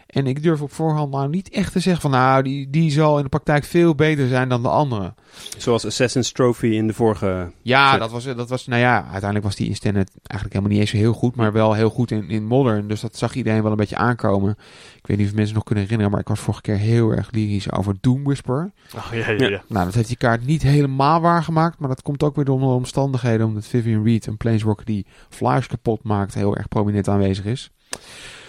C: En ik durf op voorhand nou niet echt te zeggen van nou, die, die zal in de praktijk veel beter zijn dan de andere.
A: Zoals Assassin's Trophy in de vorige.
C: Ja, dat was, dat was, nou ja, uiteindelijk was die in standard eigenlijk helemaal niet eens zo heel goed, maar wel heel goed in, in modern. Dus dat zag iedereen wel een beetje aankomen. Ik weet niet of mensen nog kunnen herinneren, maar ik was vorige keer heel erg lyrisch over Doom Whisper.
B: Oh, ja, ja, ja.
C: Nou, dat heeft die kaart niet helemaal waargemaakt, maar dat komt ook weer door de omstandigheden, omdat Vivian Reed, een planeswalker die flyers kapot maakt, heel erg prominent aanwezig is.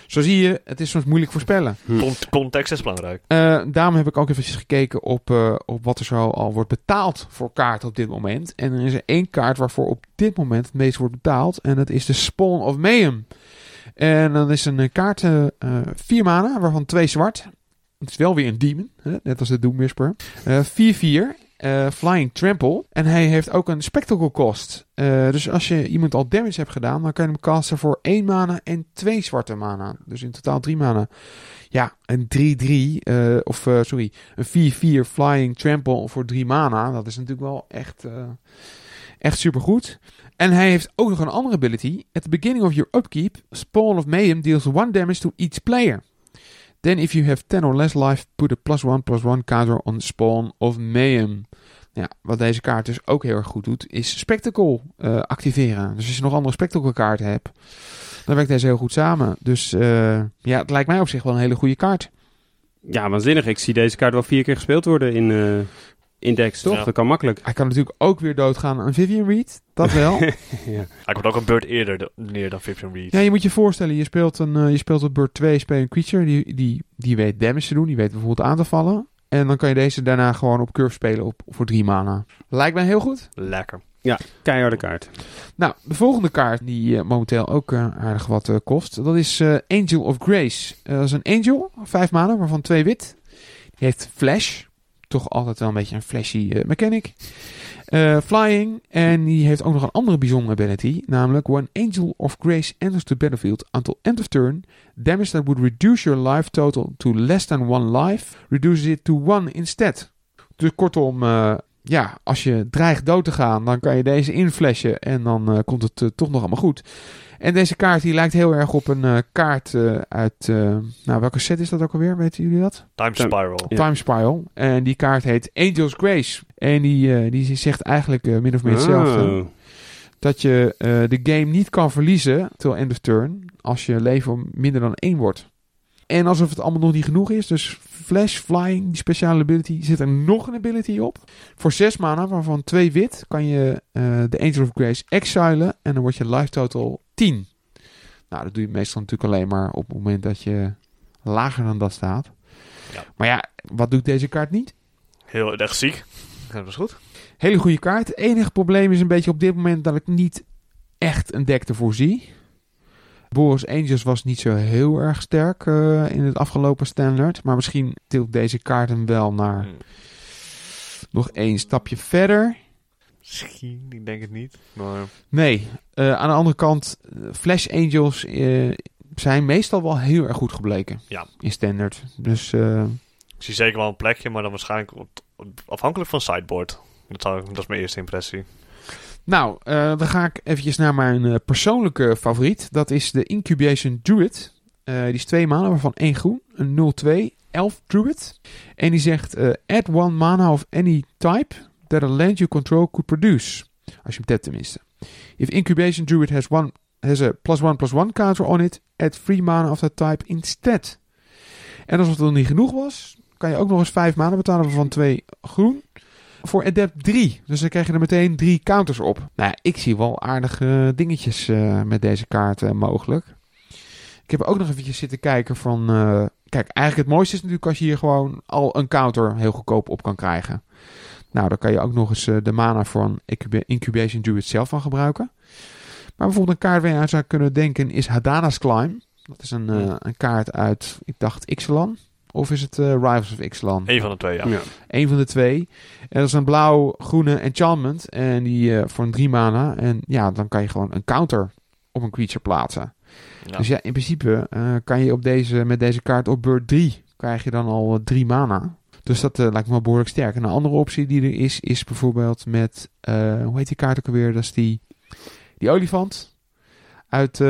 C: Zo zie je, het is soms moeilijk voorspellen.
B: Hm. Context is belangrijk.
C: Uh, daarom heb ik ook eventjes gekeken op, uh, op wat er zo al wordt betaald voor kaarten op dit moment. En er is er één kaart waarvoor op dit moment het meest wordt betaald. En dat is de Spawn of Mayhem. En dan is een kaart uh, vier mana, waarvan twee zwart. Het is wel weer een demon, hè? net als de Doom Whisper. 4-4. Uh, Flying Trample. En hij heeft ook een Spectacle Cost. Uh, dus als je iemand al damage hebt gedaan, dan kan je hem casten voor 1 mana en 2 zwarte mana. Dus in totaal 3 mana. Ja, een 3-3, uh, of sorry, een 4-4 Flying Trample voor 3 mana. Dat is natuurlijk wel echt, echt super goed. En hij heeft ook nog een andere ability. At the beginning of your upkeep, Spawn of Mayhem deals 1 damage to each player. Then if you have 10 or less life, put a plus 1 plus 1 counter on Spawn of Mayhem. Ja, wat deze kaart dus ook heel erg goed doet, is Spectacle eh, activeren. Dus als je nog andere Spectacle kaarten hebt, dan werkt deze heel goed samen. Dus eh, ja, het lijkt mij op zich wel een hele goede kaart.
A: Ja, waanzinnig. Ik zie deze kaart wel vier keer gespeeld worden in, eh in decks, toch?
B: Ja.
A: Dat kan makkelijk.
C: Hij kan natuurlijk ook weer doodgaan aan Vivian Reed. Dat wel. (laughs)
A: ja.
B: Hij komt ook een beurt eerder de- neer dan Vivian Reed.
C: ja, je moet je voorstellen, je speelt, een, eh, je speelt op beurt 2, speel een creature. Die, die, die weet damage te doen, die weet bijvoorbeeld aan te vallen. En dan kan je deze daarna gewoon op curve spelen op, voor drie mana. Lijkt mij heel goed.
B: Lekker.
A: Keiharde kaart.
C: Nou, de volgende kaart die eh, momenteel ook eh, aardig wat kost, dat is eh, Angel of Grace. Dat is een angel, vijf mana, waarvan twee wit. Die heeft flash, toch altijd wel een beetje een flashy eh, mechanic. Eh, flying, en die heeft ook nog een andere bijzondere ability, namelijk when Angel of Grace enters the battlefield until end of turn, damage that would reduce your life total to less than one life, reduces it to one instead. Dus kortom, eh, ja, als je dreigt dood te gaan, dan kan je deze inflashen en dan komt het toch nog allemaal goed. En deze kaart die lijkt heel erg op een eh, kaart eh, uit, eh, nou welke set is dat ook alweer, weten jullie dat?
B: Time Spiral.
A: Ja.
C: Time Spiral. En die kaart heet Angel's Grace. En die, eh, die zegt eigenlijk eh, min of meer hetzelfde.
A: Oh.
C: Dat je eh, de game niet kan verliezen till end of turn als je leven minder dan één wordt. En alsof het allemaal nog niet genoeg is, dus Flash, Flying, die speciale ability, zit er nog een ability op. Voor zes mana, waarvan twee wit, kan je eh, de Angel of Grace exilen en dan wordt je life total 10. Nou, dat doe je meestal natuurlijk alleen maar op het moment dat je lager dan dat staat.
B: Ja.
C: Maar ja, wat doet deze kaart niet?
B: Heel erg ziek. Dat is goed.
C: Hele goede kaart. Het enige probleem is een beetje op dit moment dat ik niet echt een deck ervoor zie. Boris Angels was niet zo heel erg sterk eh, in het afgelopen standard. Maar misschien tilt deze kaart hem wel naar
B: Hmm.
C: nog één stapje verder.
B: Misschien, ik denk het niet. Maar
C: Nee, eh, aan de andere kant, Flash Angels eh, zijn meestal wel heel erg goed gebleken.
B: Ja.
C: In standard. Dus eh,
B: ik zie zeker wel een plekje, maar dan waarschijnlijk op- op- afhankelijk van sideboard. Dat, zou, dat is mijn eerste impressie.
C: Nou, eh, dan ga ik eventjes naar mijn eh, persoonlijke favoriet. Dat is de Incubation Druid. Eh, die is twee mana, waarvan één groen. Een 0-2 elf Druid. En die zegt, add one mana of any type that a land you control could produce. Als je hem tapt tenminste. If Incubation Druid has, one, has a plus one plus one counter on it, add three mana of that type instead. En als het dan niet genoeg was, kan je ook nog eens vijf mana betalen waarvan twee groen voor Adept 3. Dus dan krijg je er meteen drie counters op. Nou, ja, ik zie wel aardige dingetjes eh, met deze kaart eh, mogelijk. Ik heb ook nog eventjes zitten kijken van... eh, kijk, eigenlijk het mooiste is natuurlijk als je hier gewoon al een counter heel goedkoop op kan krijgen. Nou, dan kan je ook nog eens eh, de mana incuba- Incubation Druid zelf van gebruiken. Maar bijvoorbeeld een kaart waar je aan zou kunnen denken is Hadana's Climb. Dat is een, eh, een kaart uit, ik dacht, Ixalan. Of is het eh, Rivals of Ixalan?
B: Eén van de twee, ja.
A: Ja.
C: Eén van de twee. En dat is een blauw-groene enchantment. En die eh, voor een drie mana. En ja, dan kan je gewoon een counter op een creature plaatsen.
B: Ja.
C: Dus ja, in principe eh, kan je op deze, met deze kaart op beurt 3 krijg je dan al drie mana. Dus dat lijkt me wel behoorlijk sterk. En een andere optie die er is, is bijvoorbeeld met, eh, hoe heet die kaart ook alweer? Dat is die, die olifant. Uit, eh,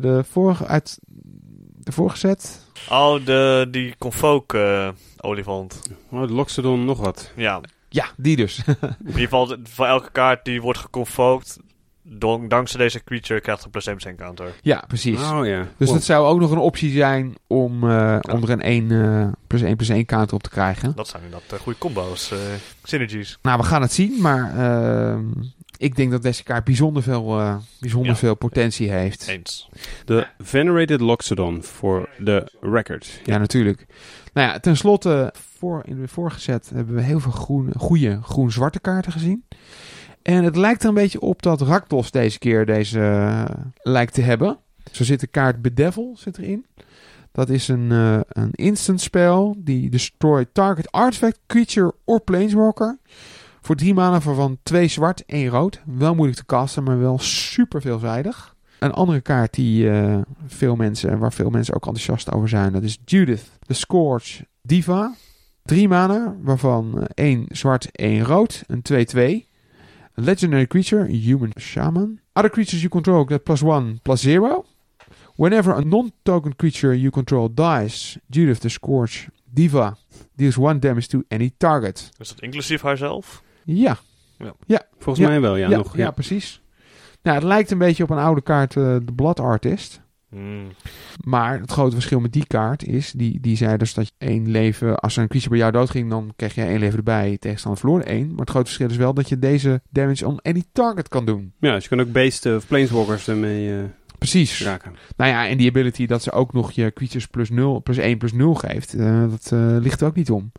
C: de vorige, uit de vorige set.
B: Oh, de, die Convoke eh, olifant.
A: Oh, Loxodon nog wat.
B: Ja,
C: Ja, die dus. (laughs)
B: in ieder geval voor elke kaart die wordt geconvoked, don- dankzij deze creature krijgt een plus 1% counter.
C: ja, precies.
A: Oh ja.
C: Dus
A: Wow.
C: dat zou ook nog een optie zijn om, eh, om er een 1 eh, plus 1 plus 1 counter op te krijgen.
B: Dat zijn inderdaad goede combo's, eh, synergies.
C: Nou, we gaan het zien, maar ehm, ik denk dat deze kaart bijzonder veel, eh, bijzonder
B: Ja.
C: veel potentie heeft.
B: Eens.
A: De Venerated Loxodon voor de record.
C: Ja, natuurlijk. Nou ja, ten slotte, voor, in de vorige set hebben we heel veel groen, goede groen-zwarte kaarten gezien. En het lijkt er een beetje op dat Rakdos deze keer deze eh, lijkt te hebben. Zo zit de kaart Bedevil zit erin. Dat is een, eh, een instant spel die destroy target artifact, creature or planeswalker. Voor drie maanden van twee zwart, één rood. Wel moeilijk te casten, maar wel super veelzijdig. Een andere kaart die eh, veel mensen, waar veel mensen ook enthousiast over zijn, dat is Judith, the Scourge Diva. Drie mana, waarvan eh, één zwart, één rood, een 2-2. A legendary creature, human shaman. Other creatures you control get plus one, plus zero. Whenever a non-token creature you control dies, Judith the Scourge Diva deals one damage to any target.
B: Is dat inclusief haarzelf?
C: Ja,
A: Volgens
C: Ja.
A: mij wel, ja.
C: ja,
A: nog,
C: ja,
A: ja.
C: precies. Nou, het lijkt een beetje op een oude kaart, eh, de Blood Artist.
B: Hmm.
C: Maar het grote verschil met die kaart is, die, die zei dus dat je één leven, als er een creature bij jou doodging, dan kreeg je één leven erbij, tegenstander verloor één. Maar het grote verschil is wel dat je deze damage on any target kan doen.
A: Ja, dus je kan ook beesten of planeswalkers ermee eh,
C: Precies.
A: raken.
C: Nou ja, en die ability dat ze ook nog je creatures plus 0, plus 1 plus 0 geeft, eh, dat ligt er ook niet om.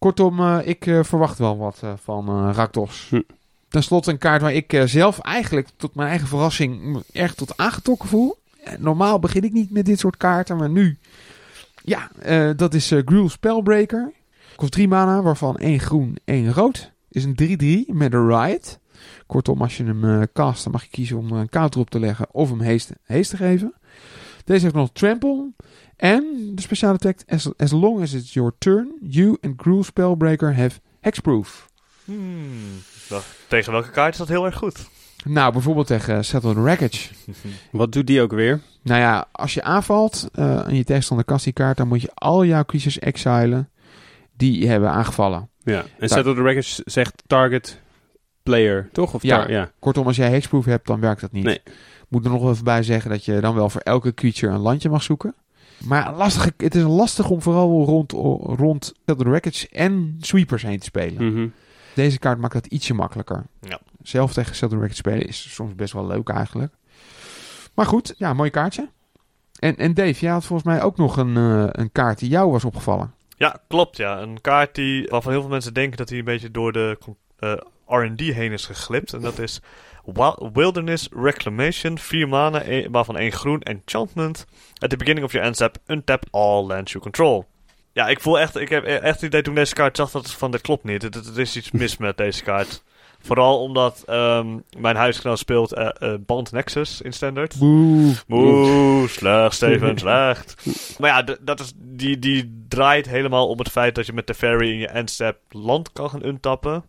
C: Kortom, eh, ik eh, verwacht wel wat eh, van Rakdos.
A: Hm.
C: Ten slotte een kaart waar ik zelf eigenlijk tot mijn eigen verrassing erg tot aangetrokken voel. Normaal begin ik niet met dit soort kaarten, maar nu... Ja, dat is Gruul Spellbreaker. Kost 3 mana, waarvan 1 groen, 1 rood. Is een 3-3 met een Riot. Kortom, als je hem cast, dan mag je kiezen om er een counter op te leggen of hem haste, haste te geven. Deze heeft nog Trample. En de speciale tekst, as, as long as it's your turn, you and Gruul Spellbreaker have hexproof.
B: Hmm. Nou, tegen welke kaart is dat heel erg goed?
C: Nou, bijvoorbeeld tegen Settled Wreckage. (laughs)
A: Wat doet die ook weer?
C: Nou ja, als je aanvalt eh en je tegenstander kast die kaart, dan moet je al jouw creatures exilen die je hebben aangevallen.
A: Ja. En Settle the Records zegt target player, toch? Of
C: Ja.
A: ja.
C: Kortom, als jij hexproof hebt, dan werkt dat niet.
A: Nee.
C: Moet er nog even bij zeggen dat je dan wel voor elke creature een landje mag zoeken. Maar lastig, het is lastig om vooral rond, rond Settled Wreckage en sweepers heen te spelen.
A: Mhm.
C: Deze kaart maakt dat ietsje makkelijker.
B: Ja.
C: Zelf tegen Settled Wreckage spelen is soms best wel leuk eigenlijk. Maar goed, ja, mooi kaartje. En, en Dave, jij had volgens mij ook nog een, eh, een kaart die jou was opgevallen.
B: Ja, klopt ja. Een kaart die, waarvan heel veel mensen denken dat hij een beetje door de eh, R&D heen is geglipt. En dat is Wilderness Reclamation. 4 mana, e- waarvan 1 groen enchantment. At the beginning of your end step, untap all lands you control. Ja, ik voel echt, ik heb echt het idee toen deze kaart zag dat het van dit klopt niet. Het is iets (laughs) mis met deze kaart. Vooral omdat ehm, mijn huisgenoot speelt eh eh, Band Nexus in standard.
C: Boe.
B: Moe, slecht, Steven, (laughs) slecht. Maar ja, dat is, die, die draait helemaal om het feit dat je met de ferry in je endstep land kan gaan untappen.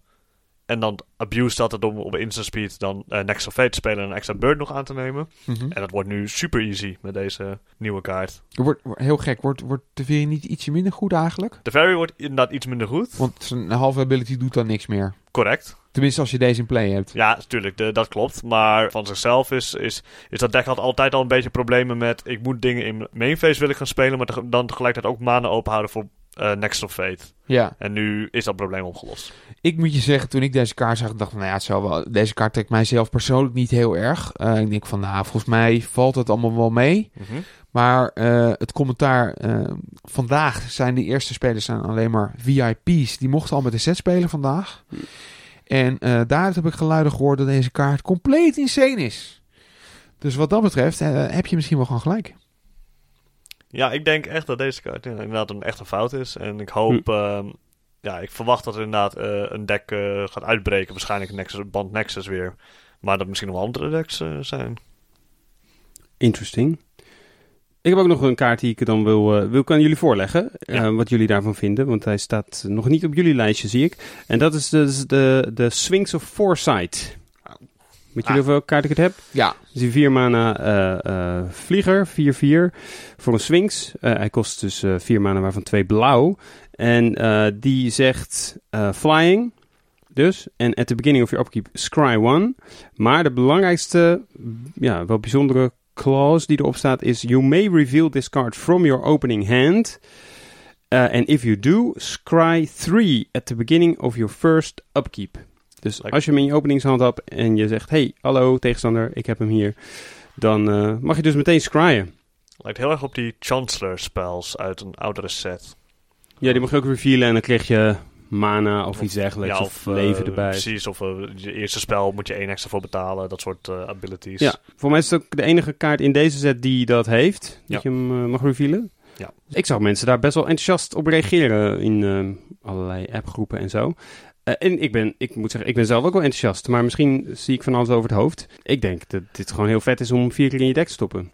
B: En dan abuse dat het om op instant speed dan eh Next of Fate te spelen en een extra bird nog aan te nemen.
C: Mhm.
B: En dat wordt nu super easy met deze nieuwe kaart.
C: Wordt, wordt- heel gek, wordt, wordt de Veer niet ietsje minder goed eigenlijk?
B: De ferry wordt inderdaad iets minder goed.
C: Want zijn halve ability doet dan niks meer.
B: Correct.
C: Tenminste als je deze in play hebt.
B: Ja, natuurlijk, dat klopt. Maar van zichzelf is, is, is dat deck had altijd al een beetje problemen met... Ik moet dingen in mainface willen gaan spelen, maar dan tegelijkertijd ook mana openhouden voor eh, Next of Fate.
C: Ja,
B: En nu is dat probleem opgelost.
C: ik moet je zeggen, toen ik deze kaart zag, dacht ik, nou ja, het zou wel, deze kaart trekt mijzelf persoonlijk niet heel erg. Eh, ik denk van, nou, volgens mij valt het allemaal wel mee. Maar eh, het commentaar, vandaag zijn de eerste spelers zijn alleen maar VIP's. Die mochten al met de set spelen vandaag. En daaruit heb ik geluiden gehoord dat deze kaart compleet insane is. Dus wat dat betreft heb je misschien wel gewoon gelijk.
B: Ja, ik denk echt dat deze kaart inderdaad een echte fout is. En ik hoop... ehm, ja, ik verwacht dat er inderdaad eh, een deck eh, gaat uitbreken. Waarschijnlijk Nexus, Band Nexus weer. Maar dat misschien nog wel andere decks eh, zijn.
A: Interesting. Ik heb ook nog een kaart die ik dan wil, wil ik aan jullie voorleggen.
B: Ja.
A: wat jullie daarvan vinden. Want hij staat nog niet op jullie lijstje, zie ik. En dat is de, de, de Sphinx of Foresight. Weet jullie
B: Ah.
A: welke kaart ik het heb?
C: Ja,
A: Dus die 4 mana eh, eh, vlieger, 4-4, voor een Sphinx. Eh, hij kost dus eh 4 mana, waarvan 2 blauw. En die zegt flying, dus. En at the beginning of your upkeep, scry one. Maar de belangrijkste, ja, wel bijzondere clause die erop staat is... You may reveal this card from your opening hand. And if you do, scry 3 at the beginning of your first upkeep. Dus
B: Lekker.
A: als je hem in je openingshand hebt en je zegt... Hey, hallo tegenstander, ik heb hem hier. Dan eh, mag je dus meteen scryen.
B: Lijkt heel erg op die Chancellor spells uit een oudere set.
A: Ja, die mag je ook revealen en dan krijg je mana of, iets dergelijks.
B: Ja,
A: of,
B: eh,
A: leven erbij.
B: Precies, of eh, je eerste spel moet je één extra voor betalen. Dat soort abilities.
A: Ja, voor mij is het ook de enige kaart in deze set die dat heeft. Dat
B: Ja.
A: je hem mag revealen.
B: Ja.
A: Ik zag mensen daar best wel enthousiast op reageren in allerlei appgroepen en zo. Eh, en ik ben, ik moet zeggen, ik ben zelf ook wel enthousiast. Maar misschien zie ik van alles over het hoofd. Ik denk dat dit gewoon heel vet is om vier keer in je deck te stoppen.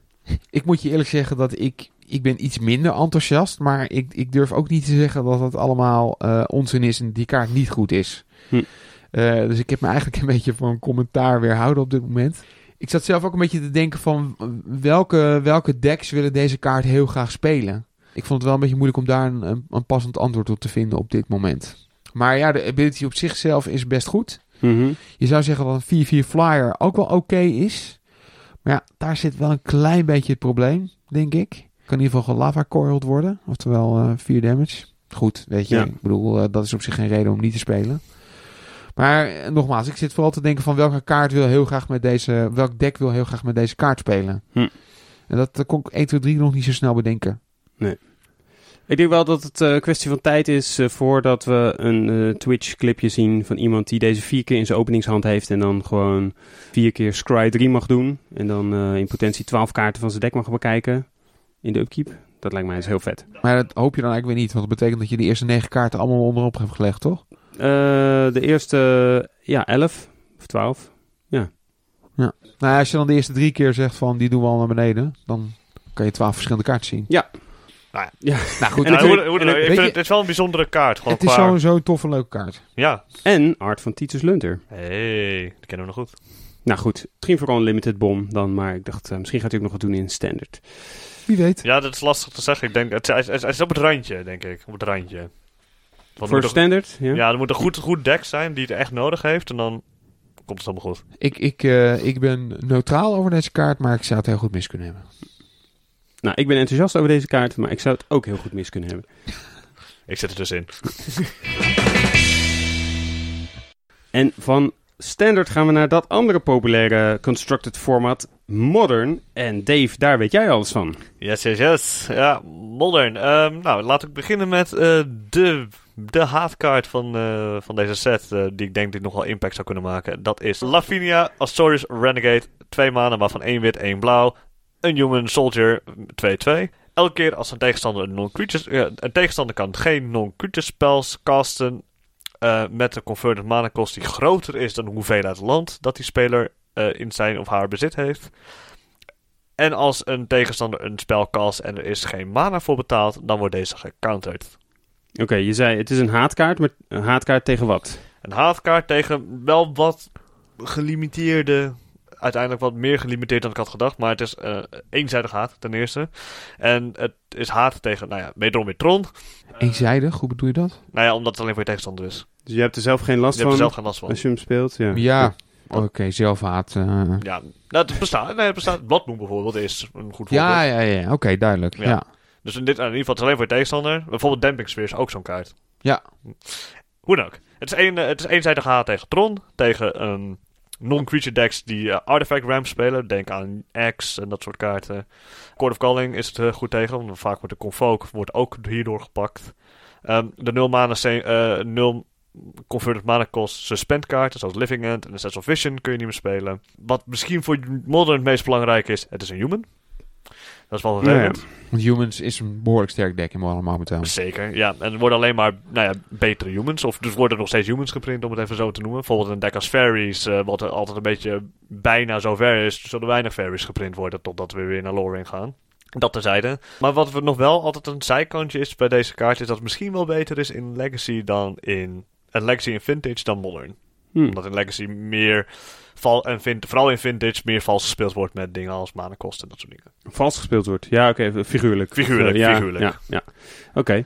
A: (laughs)
C: ik moet je eerlijk zeggen dat ik, ik ben iets minder enthousiast. Maar ik, ik durf ook niet te zeggen dat het allemaal eh, onzin is en die kaart niet goed is.
A: Hm.
C: Eh, dus ik heb me eigenlijk een (laughs) beetje van commentaar weerhouden op dit moment. Ik zat zelf ook een beetje te denken van welke, welke decks willen deze kaart heel graag spelen. Ik vond het wel een beetje moeilijk om daar een, een, een passend antwoord op te vinden op dit moment. Maar ja, de ability op zichzelf is best goed.
A: Mhm.
C: Je zou zeggen dat een 4-4 flyer ook wel oké is. Maar ja, daar zit wel een klein beetje het probleem, denk ik. Kan in ieder geval lava coiled worden. Oftewel eh 4 damage. Goed, weet je.
A: Ja.
C: Ik bedoel, eh, dat is op zich geen reden om niet te spelen. Maar eh, nogmaals, ik zit vooral te denken van welke kaart wil heel graag met deze... Welk deck wil heel graag met deze kaart spelen.
A: Hm.
C: En dat, kon ik 1, 2, 3 nog niet zo snel bedenken.
A: Ik denk wel dat het een kwestie van tijd is eh, voordat we een eh, Twitch-clipje zien van iemand die deze vier keer in zijn openingshand heeft en dan gewoon vier keer Scry 3 mag doen. En dan eh, in potentie 12 kaarten van zijn deck mag bekijken in de upkeep. Dat lijkt mij eens heel vet.
C: Maar dat hoop je dan eigenlijk weer niet. Want dat betekent dat je de eerste 9 kaarten allemaal onderop hebt gelegd, toch?
A: Eh, de eerste, ja, 11 of 12.
C: Nou, ja, als je dan de eerste drie keer zegt van die doen we al naar beneden, dan kan je 12 verschillende kaarten zien.
A: Ja.
B: Nou
A: ja.
C: Nou goed,
B: hoe, hoe
A: en-
B: ik vind
C: je-
B: het, is wel een bijzondere kaart. Gewoon
C: het is
B: qua-
C: sowieso een toffe leuke kaart.
B: Ja.
A: En art van Titus Lunter.
B: hey, die kennen we nog goed.
A: Nou goed, het ging vooral een limited bom dan, maar ik dacht eh, misschien gaat hij ook nog wat doen in standard.
C: Wie weet.
B: Ja, dat is lastig te zeggen. Ik denk, het, het is op het randje, denk ik. Op het randje. Want
A: Voor
B: een-
A: standard, ja.
B: ja, er moet een goed, goed deck zijn die het echt nodig heeft. En dan komt het allemaal goed.
C: Ik, ik, eh, ik ben neutraal over deze kaart, maar ik zou het heel goed mis kunnen hebben.
A: Nou, ik ben enthousiast over deze kaart, maar ik zou het ook heel goed mis kunnen hebben.
B: Ik zit er dus in. (laughs)
A: En van standard gaan we naar dat andere populaire constructed format, modern. En Dave, daar weet jij alles van.
B: Yes, yes, yes. Ja, modern. Ehm, nou, laat ik beginnen met eh, de, de haatkaart van, eh, van deze set. eh, die ik denk dit nog wel impact zou kunnen maken. Dat is Lavinia Azorius Renegade. Twee manen, waarvan één wit, één blauw. Een human soldier, 2-2. Elke keer als een tegenstander een non-creature... eh, een tegenstander kan geen non-creature spells casten... eh, met een converted mana cost die groter is dan de hoeveelheid land dat die speler eh, in zijn of haar bezit heeft. En als een tegenstander een spel cast en er is geen mana voor betaald, dan wordt deze gecounterd.
A: Oké, je zei het is een haatkaart, maar een haatkaart tegen wat?
B: Een haatkaart tegen wel wat gelimiteerde, uiteindelijk wat meer gelimiteerd dan ik had gedacht, maar het is eh, eenzijdig haat ten eerste. En het is haat tegen, nou ja, wederom weer Tron.
C: Eenzijdig, hoe bedoel je dat?
B: Nou ja, omdat het alleen voor je tegenstander is.
A: Dus je hebt er zelf geen last
B: Je hebt
A: van
B: er zelf geen last van.
A: als je hem speelt? Ja.
C: Ja, oké, zelfhaat. eh.
B: Ja, nou, het bestaat. Nee, het bestaat. Bloodmoon bijvoorbeeld is een goed voorbeeld.
C: ja, ja, ja, oké, duidelijk.
B: Ja.
C: Ja.
B: Dus in, dit, in ieder geval, het is alleen voor je tegenstander. Bijvoorbeeld Damping Sphere is ook zo'n kaart.
C: Ja.
B: Hoe dan ook. Het is, een, eh, het is eenzijdig haat tegen Tron. Tegen een non-creature decks die eh, Artifact Ramp spelen. Denk aan X en dat soort kaarten. Court of Calling is het eh, goed tegen. Want vaak wordt de Convoke wordt ook hierdoor gepakt. Ehm, de 0 mana, se- eh, 0 converted mana cost suspend kaarten. Zoals Living End en Essential Vision kun je niet meer spelen. Wat misschien voor Modern het meest belangrijk is. Het is een human. Dat is wel vervelend.
C: Want Humans is een behoorlijk sterk deck in Modern momenteel.
B: Zeker, ja. En er worden alleen maar nou ja, betere humans. Of dus worden nog steeds humans geprint, om het even zo te noemen. Bijvoorbeeld een deck als fairies, eh, wat er altijd een beetje bijna zover is. Zullen weinig fairies geprint worden, totdat we weer naar Loring gaan. Dat terzijde. Maar wat we nog wel altijd een zijkantje is bij deze kaart, is dat het misschien wel beter is in Legacy dan in... En Legacy in Vintage dan Modern.
A: Hm.
B: Omdat in Legacy meer... Val, en vin- vooral in Vintage meer vals gespeeld wordt met dingen als manakosten en dat soort dingen.
A: Vals gespeeld wordt. Ja, oké, figuurlijk.
B: Figuurlijk,
A: ja,
B: figuurlijk.
A: Ja, ja. oké.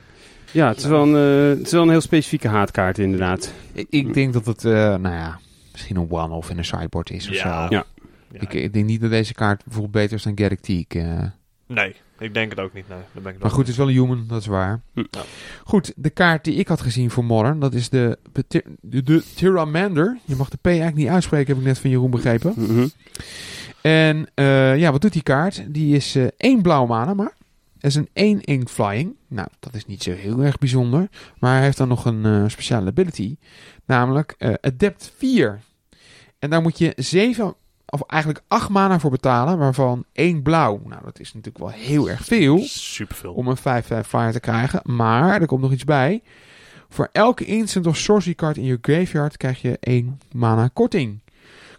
A: Ja, het is, wel een, eh, het is wel een heel specifieke haatkaart inderdaad.
C: Ik, ik denk dat het, eh, nou ja, misschien een one-off in een sideboard is of
B: Ja.
C: zo.
A: Ja.
B: Ja,
C: Ik, ik denk niet dat deze kaart bijvoorbeeld beter is dan Garrick Teak. eh.
B: Nee, ik denk het ook niet. Nee, daar ben ik
C: Maar goed, het is wel een human, dat is waar.
A: Hm.
B: Ja.
C: Goed, de kaart die ik had gezien voor Modern, dat is de, de, de, de Tyramander. Je mag de P eigenlijk niet uitspreken, heb ik net van Jeroen begrepen.
A: Mhm.
C: En eh, ja, wat doet die kaart? Die is eh, één blauwe mana maar. Dat is een 1 ink flying. Nou, dat is niet zo heel erg bijzonder. Maar hij heeft dan nog een eh, speciale ability. Namelijk eh, Adept 4. En daar moet je 7, of eigenlijk 8 mana voor betalen. Waarvan één blauw. Nou, dat is natuurlijk wel heel erg veel.
B: Superveel.
C: Om een 5-5 flyer te krijgen. Maar, er komt nog iets bij. Voor elke instant of sorcery card in je graveyard krijg je 1 mana korting.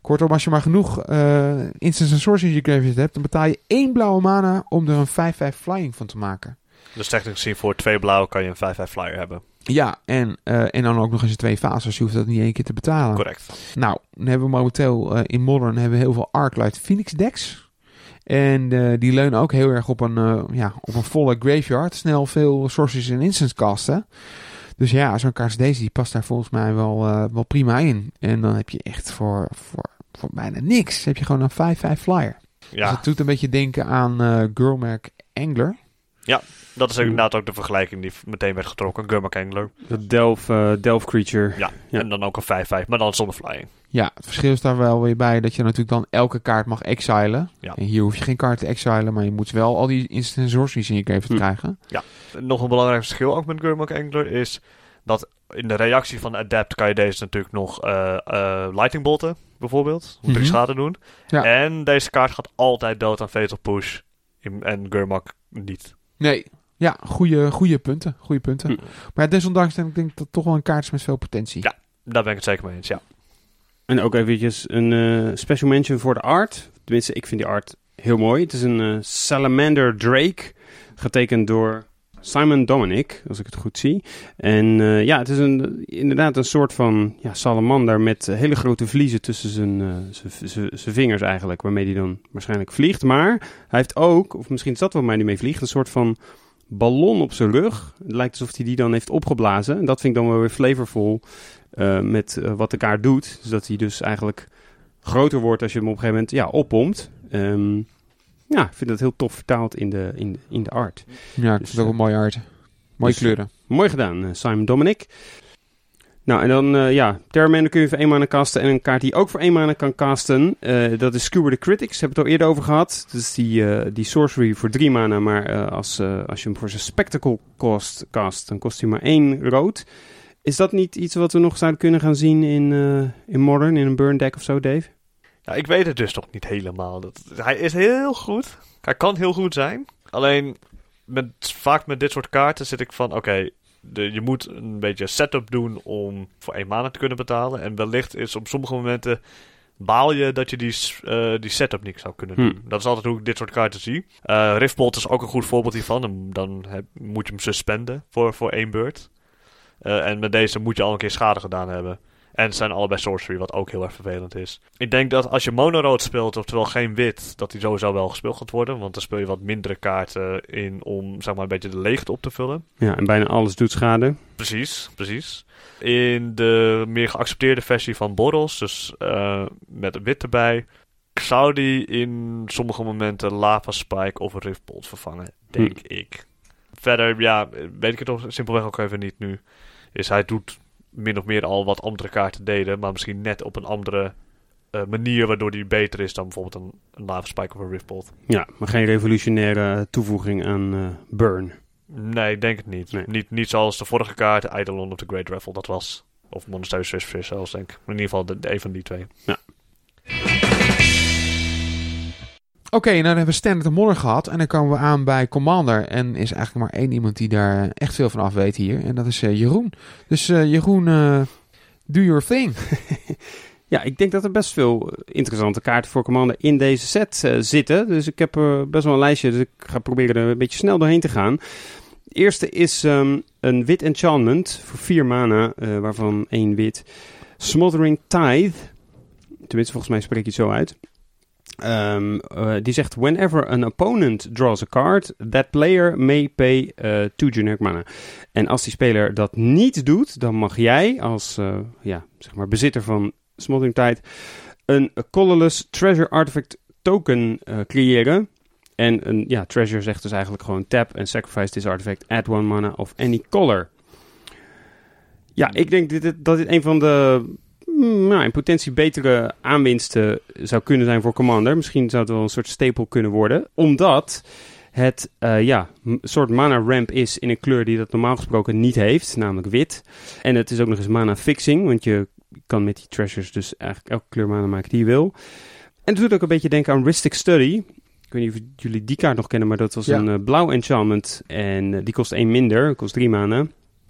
C: Kortom, als je maar genoeg eh instants en sorceries in je graveyard hebt, dan betaal je één blauwe mana om er een 5-5 flying van te maken.
B: Dus technisch gezien voor twee blauw kan je een 5-5 flyer hebben.
C: Ja, en, eh, en dan ook nog eens in twee fases. Je hoeft dat niet één keer te betalen.
B: Correct.
C: Nou, dan hebben we momenteel eh, in Modern hebben we heel veel Arclight Phoenix decks. En eh, die leunen ook heel erg op een, ja, op een volle graveyard. Snel veel sources en instance casten. Dus ja, zo'n kaart als deze die past daar volgens mij wel, wel prima in. En dan heb je echt voor, voor, voor bijna niks. Heb je gewoon een 5-5 flyer. Dus
B: Ja,
C: het doet een beetje denken aan eh Girlmac Angler.
B: dat is inderdaad ook de vergelijking die meteen werd getrokken. Gurmak Angler.
A: Dat Delph, eh, Delph Creature.
B: Ja.
A: Ja.
B: En dan ook een 5-5, maar dan zonder flying.
C: Ja, het verschil is daar wel weer bij dat je natuurlijk dan elke kaart mag exilen.
B: Ja.
C: En hier hoef je geen kaart te exilen, maar je moet wel al die instant sorceries in je game
A: Hm.
C: krijgen.
B: Nog een belangrijk verschil ook met Gurmak Angler is dat in de reactie van Adapt kan je deze natuurlijk nog eh Lightning Bolten, bijvoorbeeld. Drie
C: Mhm.
B: schade te doen.
C: Ja.
B: En deze kaart gaat altijd dood aan Fatal Push. In- En Gurmak niet.
C: Nee. Ja, goede, goede punten. Goede punten.
A: Hm.
C: Maar ja, desondanks denk ik dat het toch wel een kaart is met veel potentie.
B: Ja. Daar ben ik het zeker mee eens, ja.
A: En ook eventjes een eh, special mention voor de art. Tenminste, ik vind die art heel mooi. Het is een eh, Salamander Drake, getekend door Simon Dominic, als ik het goed zie. En eh, ja, het is een, inderdaad een soort van ja, salamander met eh, hele grote vliezen tussen zijn, eh, zijn- vingers eigenlijk, waarmee hij dan waarschijnlijk vliegt. Maar hij heeft ook, of misschien is dat wel waar hij mee vliegt, een soort van ballon op zijn rug. Het lijkt alsof hij die dan heeft opgeblazen. En dat vind ik dan wel weer flavorvol met wat de kaart doet. Dus dat hij dus eigenlijk groter wordt als je hem op een gegeven moment ja, oppompt. Ehm, ja, ik vind dat heel tof vertaald in de, in in de art.
C: Ja, ik
A: Dus,
C: vind het ook wel mooi art. Mooie
A: dus,
C: kleuren.
A: Mooi gedaan, eh, Simon Dominic. Nou, en dan, eh ja, Terramander kun je voor één mana casten. En een kaart die je ook voor één mana kan casten, eh, dat is Skewer the Critics. Hebben we het al eerder over gehad. Dat is die, eh, die sorcery voor drie mana, maar eh, als, eh, als je hem voor zijn spectacle cost cast, dan kost hij maar één rood. Is dat niet iets wat we nog zouden kunnen gaan zien in, eh, in Modern, in een burn deck of zo, Dave?
B: Ja, ik weet het dus nog niet helemaal. Dat, hij is heel goed. Hij kan heel goed zijn. Alleen, met, vaak met dit soort kaarten zit ik van... Oké, je moet een beetje setup doen om voor één mana te kunnen betalen. En wellicht is op sommige momenten... baal je dat je die, eh, die setup niet zou kunnen
A: Hm.
B: doen. Dat is altijd hoe ik dit soort kaarten zie. Eh Riftbolt is ook een goed voorbeeld hiervan. Dan, dan heb- moet je hem suspenden voor, voor één beurt. Eh, en met deze moet je al een keer schade gedaan hebben. En zijn allebei sorcery, wat ook heel erg vervelend is. Ik denk dat als je monorood speelt, oftewel geen wit, dat die sowieso wel gespeeld gaat worden. Want dan speel je wat mindere kaarten in om zeg maar, een beetje de leegte op te vullen.
A: Ja, en bijna alles doet schade.
B: Precies, precies. In de meer geaccepteerde versie van Boros, dus eh, met wit erbij, zou die in sommige momenten Lava Spike of Riftbolt vervangen, denk ik. Verder, ja, weet ik het toch simpelweg ook even niet nu. Is hij doet min of meer al wat andere kaarten deden, maar misschien net op een andere eh, manier waardoor die beter is dan bijvoorbeeld een, een Lava Spike of een Riftbolt.
A: Ja, maar geen revolutionaire toevoeging aan eh, burn.
B: Nee, ik denk het niet.
A: Nee.
B: Niet, niet zoals de vorige kaart, Eidolon of the Great Raffle, dat was. Of Monastery Swiss Fish zelfs, denk ik. Maar in ieder geval de, de een van die twee.
C: Oké, nou dan hebben we Standard en Modern gehad. En dan komen we aan bij Commander. En is eigenlijk maar één iemand die daar echt veel van af weet hier. En dat is eh, Jeroen. Dus eh, Jeroen, eh do your thing. (laughs)
A: Ja, ik denk dat er best veel interessante kaarten voor Commander in deze set eh, zitten. Dus ik heb eh, best wel een lijstje, dus ik ga proberen er een beetje snel doorheen te gaan. De eerste is ehm, een wit enchantment voor vier mana, eh, waarvan één wit. Smothering Tithe. Tenminste, volgens mij spreek je het zo uit. Ehm, eh, die zegt: Whenever an opponent draws a card, that player may pay eh two generic mana. En als die speler dat niet doet, dan mag jij als eh, ja, zeg maar bezitter van Smothering Tide een colorless treasure artifact token creëren. En een ja, treasure zegt dus eigenlijk gewoon tap en sacrifice this artifact, add one mana of any color. Ja, ik denk dit, dat dit een van de nou, in potentie betere aanwinsten zou kunnen zijn voor Commander. Misschien zou het wel een soort stapel kunnen worden. Omdat het eh, ja, een soort mana ramp is in een kleur die dat normaal gesproken niet heeft, namelijk wit. En het is ook nog eens mana fixing, want je kan met die treasures dus eigenlijk elke kleur mana maken die je wil. En het doet ook een beetje denken aan Ristic Study. Ik weet niet of jullie die kaart nog kennen, maar dat was
C: Ja.
A: een eh, blauw enchantment. En eh, die kost één minder, kost drie mana.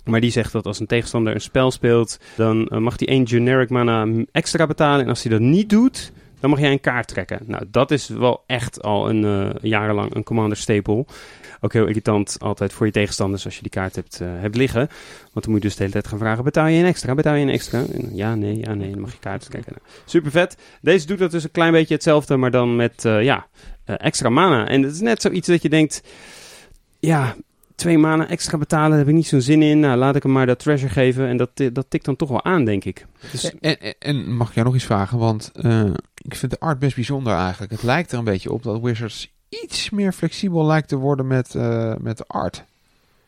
A: Maar die zegt dat als een tegenstander een spel speelt, dan eh, mag hij één generic mana extra betalen. En als hij dat niet doet, dan mag jij een kaart trekken. Nou, dat is wel echt al een uh, jarenlang een commander staple. Ook heel irritant altijd voor je tegenstanders als je die kaart hebt, uh, hebt liggen. Want dan moet je dus de hele tijd gaan vragen, betaal je een extra, betaal je een extra? En ja, nee, ja, nee, dan mag je kaart trekken. Nou, super vet. Deze doet dat dus een klein beetje hetzelfde, maar dan met, ja, extra mana. En het is net zoiets dat je denkt, ja, twee maanden extra betalen, daar heb ik niet zo'n zin in. Nou, laat ik hem maar dat treasure geven. En dat, dat tikt dan toch wel aan, denk ik.
C: Dus... En, en, en, mag ik jou nog iets vragen? Want uh, ik vind de art best bijzonder eigenlijk. Het lijkt er een beetje op dat Wizards iets meer flexibel lijkt te worden met, uh, met de art.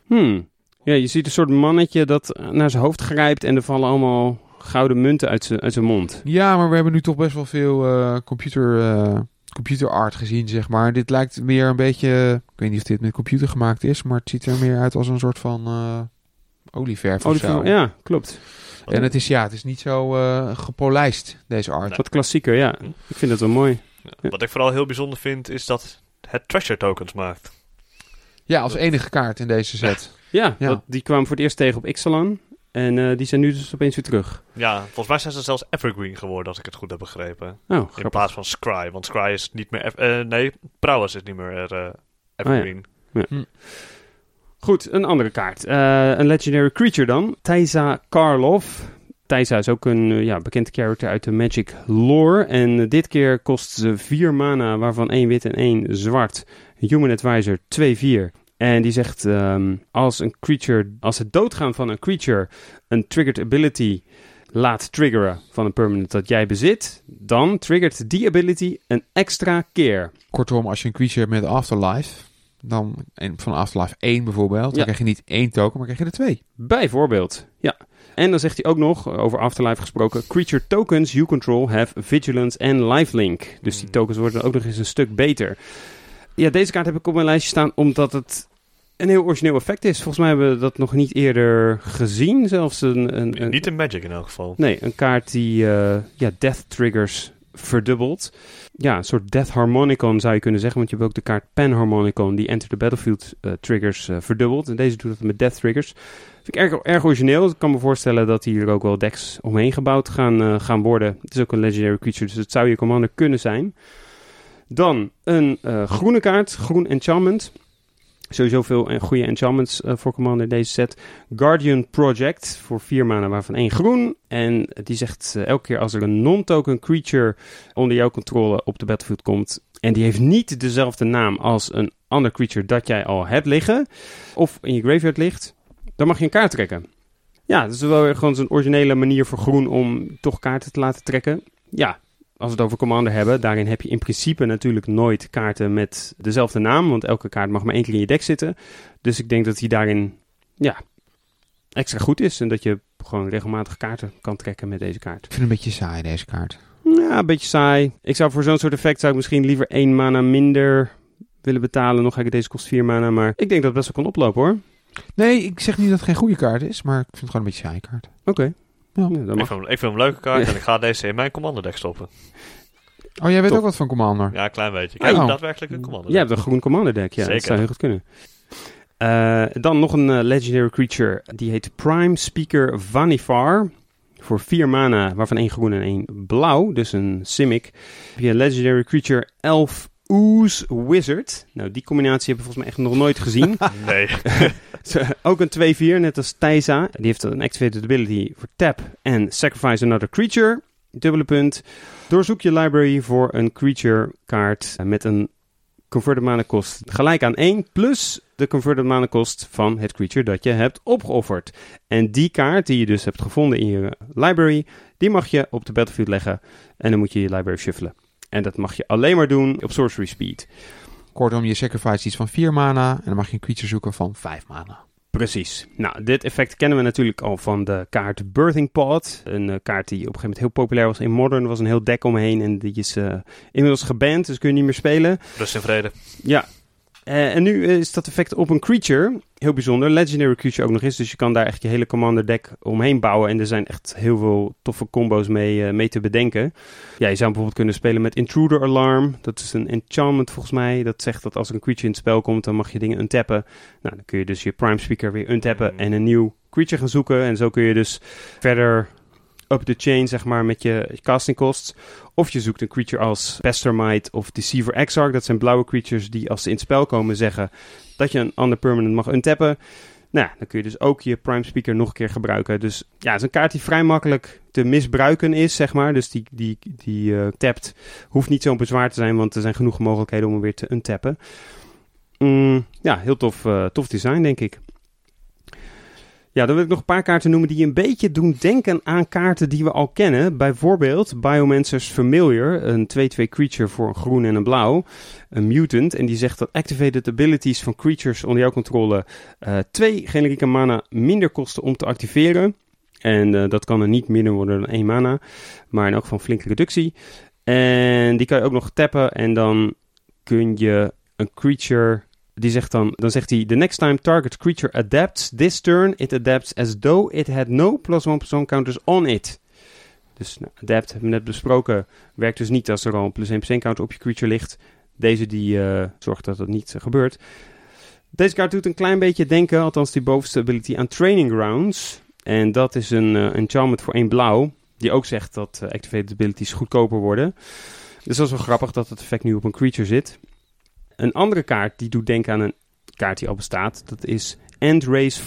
A: Hmm. Ja, je ziet een soort mannetje dat naar zijn hoofd grijpt en er vallen allemaal gouden munten uit zijn, uit zijn mond.
C: Ja, maar we hebben nu toch best wel veel uh, computer computer art gezien, zeg maar. Dit lijkt meer een beetje... Ik weet niet of dit met computer gemaakt is, maar het ziet er meer uit als een soort van uh, olieverf of zo.
A: Ja, klopt.
C: En het is, ja, het is niet zo uh, gepolijst, deze art.
A: Wat klassieker, ja. Ik vind het wel mooi.
B: Ja. Wat ik vooral heel bijzonder vind, is dat het treasure tokens maakt.
C: Ja, als enige kaart in deze set.
A: Ja, ja. Dat, die kwamen voor het eerst tegen op Ixalan. En uh, die zijn nu dus opeens weer terug.
B: Ja, volgens mij zijn ze zelfs evergreen geworden, als ik het goed heb begrepen.
A: Oh,
B: In plaats van Scry, want Scry is niet meer... Uh, nee, Prowess is niet meer uh, evergreen.
A: Oh, ja. Ja. Hm. Goed, een andere kaart. een legendary creature dan. Thaisa Karlov. Thaisa is ook een ja, bekend character uit de Magic lore. En dit keer kost ze 4 mana, waarvan 1 wit en 1 zwart. Human Advisor 2-4. En die zegt, um, als een creature, als het doodgaan van een creature een triggered ability laat triggeren van een permanent dat jij bezit, dan triggert die ability een extra keer.
C: Kortom, als je een creature met Afterlife, dan van Afterlife 1 bijvoorbeeld, dan krijg je niet één token, maar krijg je er twee.
A: Bijvoorbeeld, ja. En dan zegt hij ook nog, over Afterlife gesproken, creature tokens you control have vigilance en lifelink. Dus die tokens worden ook nog eens een stuk beter. Ja, deze kaart heb ik op mijn lijstje staan omdat het een heel origineel effect is. Volgens mij hebben we dat nog niet eerder gezien. Zelfs een... een, een
B: niet in Magic in elk geval.
A: Nee, een kaart die uh, ja, death triggers verdubbelt. Ja, een soort Death Harmonicon zou je kunnen zeggen. Want je hebt ook de kaart Pen Harmonicon die Enter the Battlefield uh, triggers uh, verdubbelt. En deze doet dat met Death triggers. Vind ik erg, erg origineel. Ik kan me voorstellen dat hier ook wel decks omheen gebouwd gaan, gaan worden. Het is ook een legendary creature, dus het zou je commander kunnen zijn. Dan een groene kaart, groen enchantment. Sowieso veel goede enchantments uh, voor Commander deze set. Guardian Project voor vier maanden, waarvan één groen. En die zegt uh, elke keer als er een non-token creature onder jouw controle op de battlefield komt. En die heeft niet dezelfde naam als een ander creature dat jij al hebt liggen. Of in je graveyard ligt. Dan mag je een kaart trekken. Ja, dat is wel gewoon zo'n originele manier voor groen om toch kaarten te laten trekken. Ja, als we het over Commander hebben, daarin heb je in principe natuurlijk nooit kaarten met dezelfde naam. Want elke kaart mag maar één keer in je deck zitten. Dus ik denk dat hij daarin ja, extra goed is. En dat je gewoon regelmatig kaarten kan trekken met deze kaart.
C: Ik vind het een beetje saai, deze kaart.
A: Ja, een beetje saai. Ik zou voor zo'n soort effect zou ik misschien liever één mana minder willen betalen. Nog ga ik deze kost vier mana. Maar ik denk dat het best wel kan oplopen hoor.
C: Nee, ik zeg niet dat het geen goede kaart is. Maar ik vind het gewoon een beetje saai kaart.
A: Oké. Okay.
B: Ja. Ik, vind hem, ik vind hem een leuke kaart en ik ga deze in mijn commander deck stoppen.
C: Oh, jij weet Top. ook wat van Commander?
B: Ja, een klein beetje. Ik heb oh. daadwerkelijk een Commander
A: Jij hebt een groen Commander deck, ja. Zeker. Dat zou heel goed kunnen. Uh, dan nog een uh, legendary creature. Die heet Prime Speaker Vanifar. Voor vier mana, waarvan één groen en één blauw. Dus een Simic. Heb je een legendary creature Elf Ooze Wizard. Nou, die combinatie hebben we volgens mij echt nog nooit gezien. (laughs)
B: nee. (laughs)
A: ook een 2-4, net als Thaisa. Die heeft een activated ability voor tap en sacrifice another creature. Dubbele punt. Doorzoek je library voor een creature kaart met een converted mana kost gelijk aan 1 plus de converted mana kost van het creature dat je hebt opgeofferd. En die kaart die je dus hebt gevonden in je library, die mag je op de battlefield leggen en dan moet je je library shuffelen. En dat mag je alleen maar doen op sorcery speed.
C: Kortom, je sacrifice iets van 4 mana en dan mag je een creature zoeken van 5 mana.
A: Precies. Nou, dit effect kennen we natuurlijk al van de kaart Birthing Pod. Een uh, kaart die op een gegeven moment heel populair was in Modern. Er was een heel deck omheen en die is uh, inmiddels geband, dus kun je niet meer spelen.
B: Rust in vrede.
A: Ja. Uh, en nu is dat effect op een creature heel bijzonder. Legendary creature ook nog eens. Dus je kan daar echt je hele commander deck omheen bouwen. En er zijn echt heel veel toffe combo's mee, uh, mee te bedenken. Ja, je zou bijvoorbeeld kunnen spelen met Intruder Alarm. Dat is een enchantment volgens mij. Dat zegt dat als een creature in het spel komt, dan mag je dingen untappen. Nou, dan kun je dus je Prime Speaker weer untappen mm. en een nieuw creature gaan zoeken. En zo kun je dus verder up the chain, zeg maar, met je casting costs. Of je zoekt een creature als Pestermite of Deceiver Exarch. Dat zijn blauwe creatures die als ze in het spel komen zeggen dat je een ander permanent mag untappen. Nou, ja, dan kun je dus ook je Prime Speaker nog een keer gebruiken. Dus ja, het is een kaart die vrij makkelijk te misbruiken is, zeg maar. Dus die, die, die uh, tapt hoeft niet zo'n bezwaar te zijn, want er zijn genoeg mogelijkheden om hem weer te untappen. Mm, ja, heel tof, uh, tof design, denk ik. Ja, dan wil ik nog een paar kaarten noemen die een beetje doen denken aan kaarten die we al kennen. Bijvoorbeeld Biomancer's Familiar, een 2-2 creature voor een groen en een blauw. Een mutant. En die zegt dat activated abilities van creatures onder jouw controle uh, twee generieke mana minder kosten om te activeren. En uh, dat kan er niet minder worden dan 1 mana. Maar in elk geval een flinke reductie. En die kan je ook nog tappen. En dan kun je een creature die zegt dan, dan zegt hij, the next time target creature adapts this turn, it adapts as though it had no plus one plus counters on it. Dus nou, adapt hebben we net besproken, werkt dus niet als er al een plus 1 plus 1 counter op je creature ligt. Deze die uh, zorgt dat dat niet uh, gebeurt. Deze kaart doet een klein beetje denken, althans die bovenste ability, aan Training Grounds. En dat is een uh, enchantment voor één blauw, die ook zegt dat activated abilities goedkoper worden. Dus dat is wel grappig dat het effect nu op een creature zit. Een andere kaart die doet denken aan een kaart die al bestaat. Dat is End Race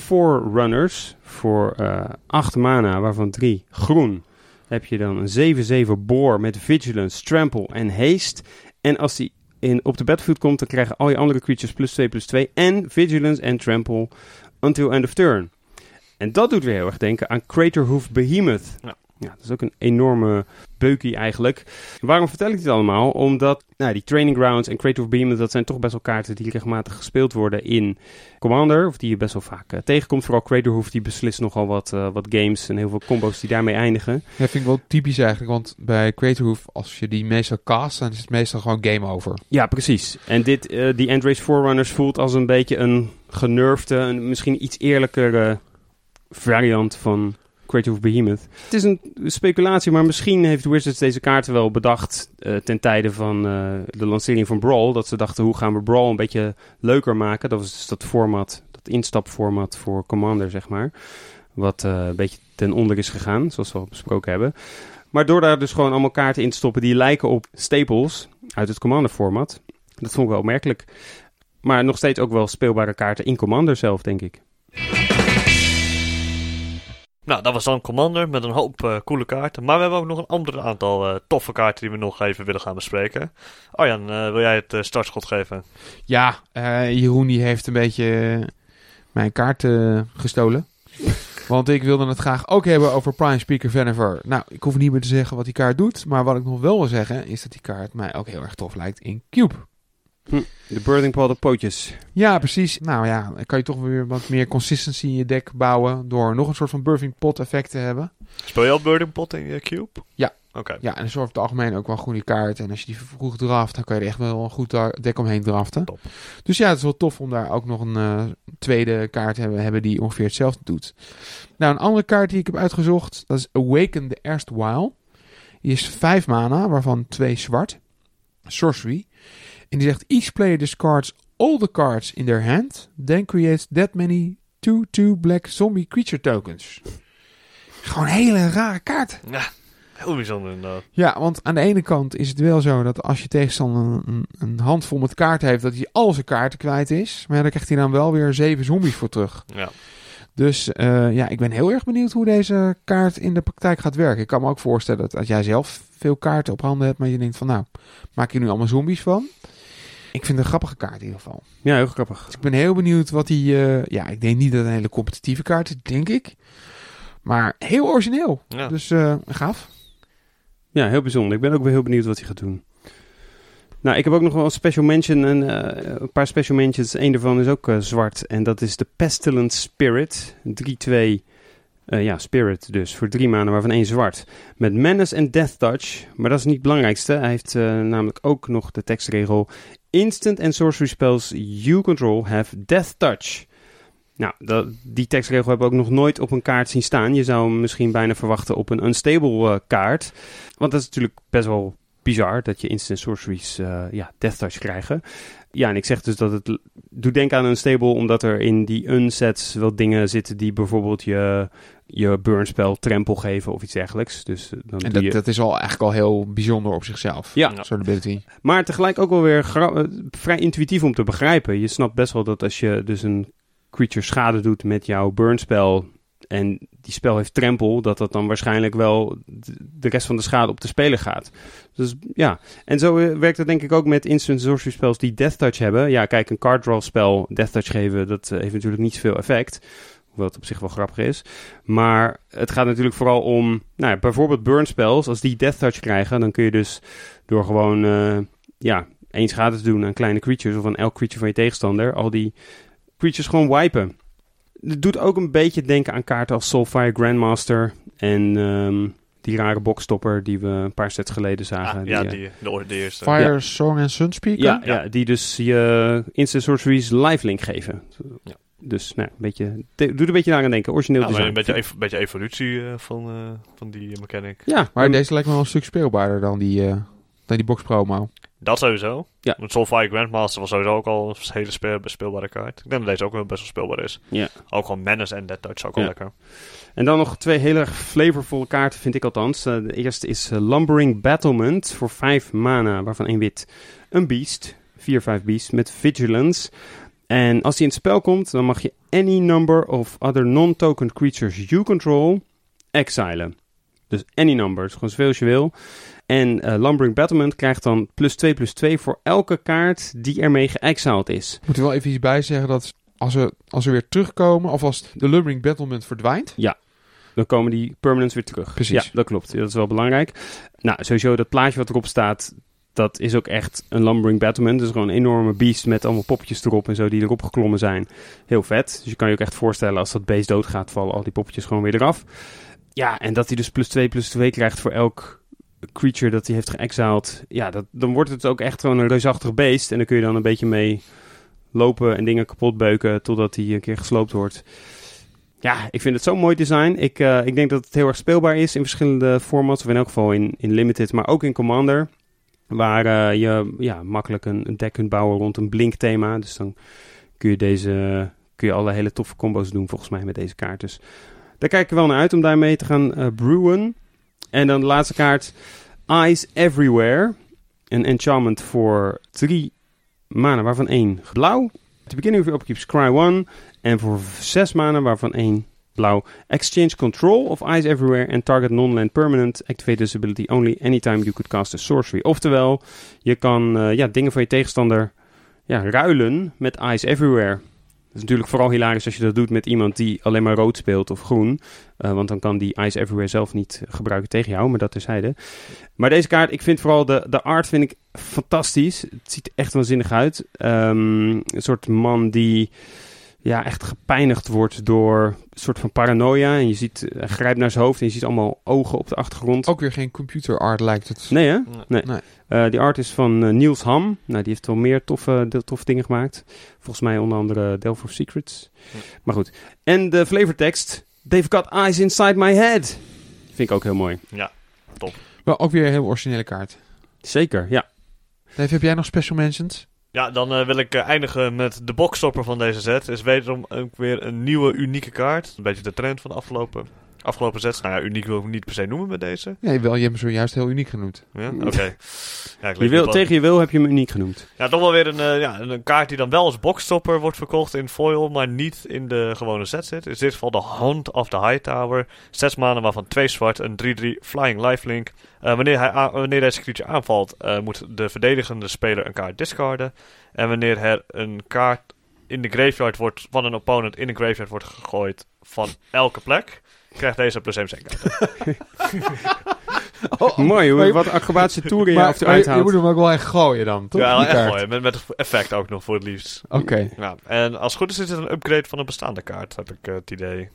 A: Runners voor uh, 8 mana, waarvan 3 groen. Heb je dan een 7-7 boor met Vigilance, Trample en Haste. En als die in, op de battlefield komt, dan krijgen al je andere creatures plus 2 plus 2 en Vigilance en Trample until end of turn. En dat doet weer heel erg denken aan Craterhoof Behemoth. Ja, dat is ook een enorme beukie eigenlijk. Waarom vertel ik dit allemaal? Omdat nou, die Training Grounds en Creative Beam, dat zijn toch best wel kaarten die regelmatig gespeeld worden in Commander. Of die je best wel vaak uh, tegenkomt. Vooral Craterhoof, die beslist nogal wat, uh, wat games en heel veel combo's die daarmee eindigen.
C: Ja, vind ik wel typisch eigenlijk. Want bij Craterhoof, als je die meestal cast, dan is het meestal gewoon game over.
A: Ja, precies. En dit, uh, die Endrace Forerunners voelt als een beetje een genurfde, een misschien iets eerlijkere variant van Creative Behemoth. Het is een speculatie, maar misschien heeft Wizards deze kaarten wel bedacht uh, ten tijde van uh, de lancering van Brawl. Dat ze dachten, hoe gaan we Brawl een beetje leuker maken? Dat was dus dat format, dat instapformat voor Commander, zeg maar. Wat uh, een beetje ten onder is gegaan, zoals we al besproken hebben. Maar door daar dus gewoon allemaal kaarten in te stoppen die lijken op staples uit het Commander format. Dat vond ik wel opmerkelijk. Maar nog steeds ook wel speelbare kaarten in Commander zelf, denk ik.
B: Nou, dat was dan Commander met een hoop uh, coole kaarten. Maar we hebben ook nog een ander aantal uh, toffe kaarten die we nog even willen gaan bespreken. Arjan, uh, wil jij het startschot geven?
C: Ja, Jeroen die heeft een beetje mijn kaarten gestolen. (laughs) Want ik wilde het graag ook hebben over Prime Speaker Venever. Nou, ik hoef niet meer te zeggen wat die kaart doet. Maar wat ik nog wel wil zeggen is dat die kaart mij ook heel erg tof lijkt in Cube.
A: Hm, de birthing pod op pootjes.
C: Ja, precies. Nou ja, dan kan je toch weer wat meer consistency in je deck bouwen door nog een soort van birthing pot effect te hebben.
B: Speel je al birthing pot in je cube?
C: Ja.
B: Oké. Okay.
C: Ja, en zo over het algemeen ook wel een goede kaart. En als je die vroeg draft, dan kan je er echt wel een goed deck omheen draften.
B: Top.
C: Dus ja, het is wel tof om daar ook nog een uh, tweede kaart te hebben, hebben die ongeveer hetzelfde doet. Nou, een andere kaart die ik heb uitgezocht, dat is Awaken the Erstwhile. Die is 5 mana, waarvan 2 zwart. Sorcery. En die zegt: Each player discards all the cards in their hand, then creates that many 2-2 black zombie creature tokens. Gewoon een hele rare kaart.
B: Ja, heel bijzonder inderdaad.
C: Ja, want aan de ene kant is het wel zo dat als je tegenstander een, een handvol met kaarten heeft, dat hij al zijn kaarten kwijt is. Maar ja, dan krijgt hij dan wel weer zeven zombies voor terug.
B: Ja.
C: Dus uh, ja, ik ben heel erg benieuwd hoe deze kaart in de praktijk gaat werken. Ik kan me ook voorstellen dat als jij zelf veel kaarten op handen hebt, maar je denkt van nou, maak je nu allemaal zombies van? Ik vind het een grappige kaart in ieder geval.
A: Ja, heel grappig.
C: Dus ik ben heel benieuwd wat die... Uh, ja, ik denk niet dat het een hele competitieve kaart is, denk ik. Maar heel origineel.
B: Ja.
C: Dus uh, gaaf.
A: Ja, heel bijzonder. Ik ben ook wel heel benieuwd wat hij gaat doen. Nou, ik heb ook nog wel een special mention. En, uh, een paar special mentions. Eén daarvan is ook uh, zwart. En dat is de Pestilent Spirit. 3-2... Uh, ja, Spirit dus, voor drie maanden, waarvan één zwart. Met Menace en Death Touch. Maar dat is niet het belangrijkste. Hij heeft uh, namelijk ook nog de tekstregel... Instant and sorcery spells you control have Death Touch. Nou, die tekstregel hebben we ook nog nooit op een kaart zien staan. Je zou hem misschien bijna verwachten op een unstable uh, kaart. Want dat is natuurlijk best wel bizar dat je instant sorceries uh, ja, Death Touch krijgen. Ja, en ik zeg dus dat het doet denken aan een stable, omdat er in die unsets wel dingen zitten die bijvoorbeeld je, je burnspel trempel geven of iets dergelijks. Dus eh, dan
C: En dat,
A: je...
C: dat is al eigenlijk al heel bijzonder op zichzelf.
A: Ja.
C: Zo'n ability.
A: Maar tegelijk ook wel weer eh, vrij intuïtief om te begrijpen. Je snapt best wel dat als je dus een creature schade doet met jouw burnspel en die spel heeft trempel, dat dat dan waarschijnlijk wel de rest van de schade op de speler gaat. Dus ja, en zo eh, werkt het denk ik ook met instant sorcery spels die Death Touch hebben. Ja, kijk, een card draw spel Death Touch geven, dat eh, heeft natuurlijk niet zoveel effect. Hoewel het op zich wel grappig is. Maar het gaat natuurlijk vooral om, nou ja, bijvoorbeeld burn spells. Als die Death Touch krijgen, dan kun je dus door gewoon, eh, ja, één schade te doen aan kleine creatures of aan elk creature van je tegenstander, al die creatures gewoon wipen. Het doet ook een beetje denken aan kaarten als Soulfire Grandmaster en ehm, die rare bokstopper die we een paar sets geleden zagen.
B: Ah, ja,
A: Die, eh,
B: die, de, eerste.
C: Fire, Song en Sunspeaker?
A: ja, ja. die dus je instant sorceries lifelink geven.
B: Ja.
A: Dus nou, een beetje, doet een beetje daar aan denken. Origineel
B: Ja, maar
A: design.
B: een beetje, ev- beetje evolutie eh, van, eh, van die mechanic.
A: Ja,
C: Maar deze lijkt me wel een stuk speelbaarder dan die, eh dan die box promo.
B: Dat sowieso.
A: Ja.
B: Want Soulfire Grandmaster was sowieso ook al een hele speel- speelbare kaart. Ik denk dat deze ook wel best wel speelbaar is.
A: Ja.
B: Ook gewoon Menace en Dead Touch ook
A: Ja.
B: wel lekker.
A: En dan nog twee heel erg flavorvolle kaarten, vind ik althans. Eh, de eerste is eh, Lumbering Battlement voor 5 mana, waarvan één wit. Een beast, 4-5 beast met vigilance. En als die in het spel komt, dan mag je any number of other non-token creatures you control exilen. Dus any number, dus gewoon zoveel als je wil. En eh, Lumbering Battlement krijgt dan plus 2 plus 2 voor elke kaart die ermee geëxiled is.
C: Moet er wel even iets bij zeggen dat als we, als we weer terugkomen, of als de Lumbering Battlement verdwijnt,
A: Dan komen die permanents weer terug.
C: Precies.
A: Ja, dat klopt. Dat is wel belangrijk. Nou, sowieso dat plaatje wat erop staat, dat is ook echt een Lumbering Battlement. Dus gewoon een enorme beast met allemaal poppetjes erop en zo die erop geklommen zijn. Heel vet. Dus je kan je ook echt voorstellen als dat beest doodgaat, vallen al die poppetjes gewoon weer eraf. Ja, en dat hij dus plus 2 plus 2 krijgt voor elk creature dat hij heeft geëxiled. Ja, dat, dan wordt het ook echt gewoon een reusachtig beest. En dan kun je dan een beetje mee lopen en dingen kapot beuken totdat hij een keer gesloopt wordt. Ja, ik vind het zo'n mooi design. Ik, eh, ik denk dat het heel erg speelbaar is in verschillende formats. Of in elk geval in, in Limited, maar ook in Commander. Waar eh, je ja, makkelijk een, een deck kunt bouwen rond een blink thema. Dus dan kun je, deze, kun je alle hele toffe combo's doen volgens mij met deze kaart. Dus daar kijk ik wel naar uit om daarmee te gaan eh brewen. En dan de laatste kaart. Eyes Everywhere. Een enchantment voor drie mana, waarvan één blauw. At the beginning of your upkeep, scry one. En voor zes mana, waarvan één blauw. Exchange control of Eyes Everywhere and target non-land permanent. Activate this ability only anytime you could cast a sorcery. Oftewel, je kan eh, ja, dingen van je tegenstander ja, ruilen met Eyes Everywhere. Is natuurlijk vooral hilarisch als je dat doet met iemand die alleen maar rood speelt of groen. Eh, want dan kan die Eyes Everywhere zelf niet gebruiken tegen jou, maar dat terzijde. Maar deze kaart, ik vind vooral de, de art vind ik fantastisch. Het ziet echt waanzinnig uit. Ehm, een soort man die ja, echt gepijnigd wordt door een soort van paranoia. En je ziet, hij grijpt naar zijn hoofd en je ziet allemaal ogen op de achtergrond.
C: ook weer geen computer art lijkt het.
A: Nee hè?
B: Nee.
C: Nee.
A: Eh, die art is van eh, Niels Ham. Nou, die heeft wel meer toffe, de- toffe dingen gemaakt. Volgens mij onder andere Delver of Secrets.
B: Ja.
A: Maar goed. En de flavortekst. They've got eyes inside my head. Vind ik ook heel mooi.
C: Wel ook weer een heel originele kaart.
A: Zeker, ja.
C: Dave, heb jij nog special mentions?
B: Ja, dan eh, wil ik eh, eindigen met de boxstopper van deze set. Is wederom ook weer een nieuwe, unieke kaart. Een beetje de trend van de afgelopen, afgelopen sets. Nou ja, uniek wil ik hem niet per se noemen met deze.
C: Nee, wel, je hebt hem zojuist heel uniek genoemd.
B: Ja, oké. Ja, ik
A: Je wil, tegen je wil heb je hem uniek genoemd.
B: Ja, toch wel weer een, eh, ja, een kaart die dan wel als boxstopper wordt verkocht in foil, maar niet in de gewone set zit. In dit geval de Hand of the Hightower. Zes maanden waarvan twee zwart, een 3-3 Flying Lifelink. Eh wanneer, hij wanneer deze creature aanvalt, eh, moet de verdedigende speler een kaart discarden. En wanneer er een kaart in de graveyard wordt, van een opponent in de graveyard wordt gegooid van elke plek, krijgt deze plus 1 kaart.
A: Mooi,
C: je-
A: wat acrobatische toeren je
C: maar
A: af en toe
C: je, moet hem ook wel echt gooien dan, toch?
B: Ja, echt mooi. Met, met effect ook nog voor het liefst.
C: Oké.
B: Ja, en als het goed is, is het een upgrade van een bestaande kaart, heb ik eh, het idee.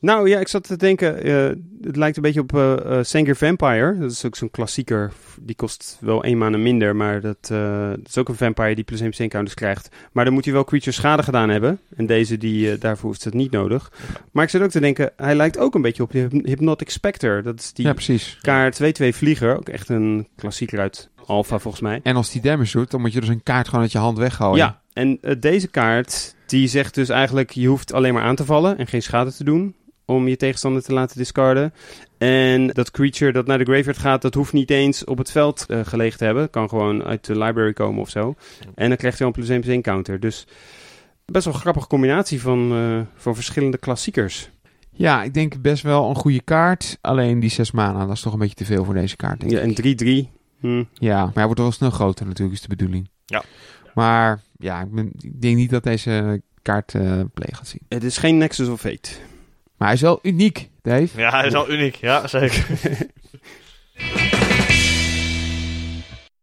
A: Nou ja, ik zat te denken, eh, het lijkt een beetje op eh, Sengir Vampire. Dat is ook zo'n klassieker. Die kost wel één maanden minder, maar dat, dat is ook een vampire die plus 1 plus 1 counters krijgt. Maar dan moet hij wel creature schade gedaan hebben. En deze, die, daarvoor is het niet nodig. Maar ik zat ook te denken, hij lijkt ook een beetje op de Hyp- Hypnotic Spectre. Dat is die
C: Ja, precies.
A: kaart 2-2 vlieger. Ook echt een klassieker uit Alpha volgens mij.
C: En als die damage doet, dan moet je dus een kaart gewoon uit je hand weggooien.
A: Ja, en deze kaart, die zegt dus eigenlijk... je hoeft alleen maar aan te vallen en geen schade te doen... om je tegenstander te laten discarden. En dat creature dat naar de graveyard gaat... dat hoeft niet eens op het veld eh, gelegen te hebben. Kan gewoon uit de library komen of zo. En dan krijgt hij al een plus 1 plus 1 counter. Dus best wel een grappige combinatie van, eh, van verschillende klassiekers.
C: Ja, ik denk best wel een goede kaart. Alleen die 6 mana, dat is toch een beetje te veel voor deze kaart. Denk
A: Ja,
C: ik.
A: en 3-3. Hm.
C: Ja, maar hij wordt wel snel groter natuurlijk, is de bedoeling.
B: Ja.
C: Maar ja, ik, ben, ik denk niet dat deze kaart eh play gaat zien.
A: Het is geen Nexus of Fate.
C: Maar hij is wel uniek, Dave.
B: Ja, hij is al uniek. Ja, zeker. (laughs)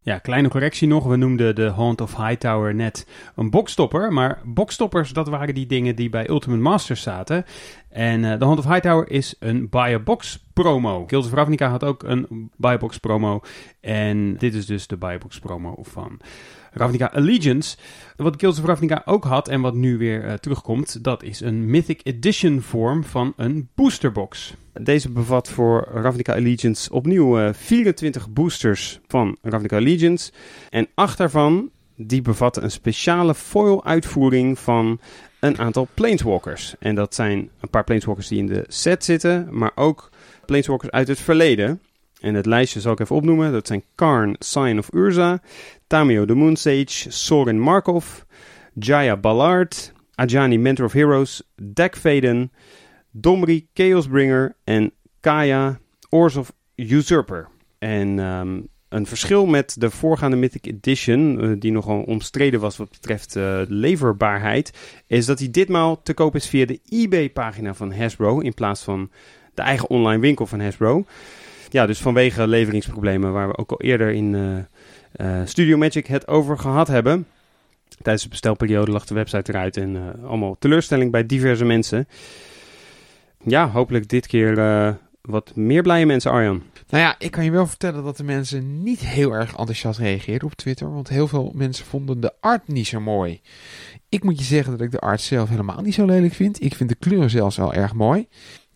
A: Ja, kleine correctie nog. We noemden de Haunt of Hightower net een boxstopper. Maar boxstoppers, dat waren die dingen die bij Ultimate Masters zaten. En eh, de Haunt of Hightower is een buy a box promo. Guilds of Ravnica had ook een buy a box promo. En dit is dus de buy a box promo van Ravnica Allegiance. Wat Guilds of Ravnica ook had en wat nu weer eh, terugkomt, dat is een Mythic Edition vorm van een boosterbox. Deze bevat voor Ravnica Allegiance opnieuw eh, 24 boosters van Ravnica Allegiance. En acht daarvan, die bevatten een speciale foil uitvoering van een aantal Planeswalkers. En dat zijn een paar Planeswalkers die in de set zitten, maar ook Planeswalkers uit het verleden. En het lijstje zal ik even opnoemen. Dat zijn Karn, Sign of Urza, Tamio the Moonsage, Sorin Markov, Jaya Ballard, Ajani Mentor of Heroes, Dak Vaden, Domri Chaosbringer en Kaya Orzhov Usurper. En ehm, een verschil met de voorgaande Mythic Edition, eh, die nogal omstreden was wat betreft eh, leverbaarheid, is dat hij ditmaal te koop is via de eBay-pagina van Hasbro in plaats van de eigen online winkel van Hasbro. Ja, dus vanwege leveringsproblemen waar we ook al eerder in eh, eh, Studio Magic het over gehad hebben. Tijdens de bestelperiode lag de website eruit en eh, allemaal teleurstelling bij diverse mensen. Ja, hopelijk dit keer wat meer blije mensen, Arjan.
C: Nou ja, ik kan je wel vertellen dat de mensen niet heel erg enthousiast reageerden op Twitter. Want heel veel mensen vonden de art niet zo mooi. Ik moet je zeggen dat ik de art zelf helemaal niet zo lelijk vind. Ik vind de kleuren zelfs wel erg mooi.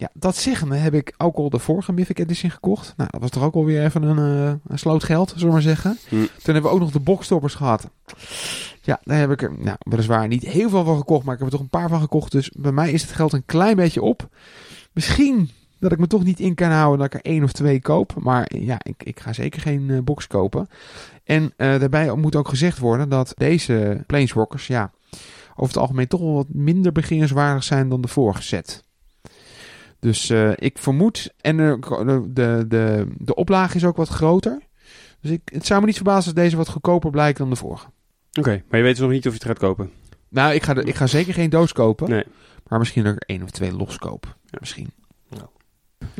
C: Ja, dat zeggende heb ik ook al de vorige Mythic Edition gekocht. Nou, dat was toch ook alweer even een, eh, een sloot geld, zullen we maar zeggen.
A: Hm.
C: Toen hebben we ook nog de boxstoppers gehad. Ja, daar heb ik er, nou, weliswaar niet heel veel van gekocht, maar ik heb er toch een paar van gekocht. Dus bij mij is het geld een klein beetje op. Misschien dat ik me toch niet in kan houden dat ik er één of twee koop. Maar ja, ik, ik ga zeker geen eh, box kopen. En eh, daarbij moet ook gezegd worden dat deze Planeswalkers, ja, over het algemeen toch wel wat minder beginnerswaardig zijn dan de vorige set. Dus eh, ik vermoed, en de, de, de, de oplage is ook wat groter. Dus ik, het zou me niet verbazen als deze wat goedkoper blijkt dan de vorige.
A: Oké, maar je weet dus nog niet of je het gaat kopen.
C: Nou, ik ga, de, ik ga zeker geen doos kopen.
A: Nee.
C: Maar misschien dat ik er één of twee los koop.
A: Ja.
C: Misschien.
B: Ja.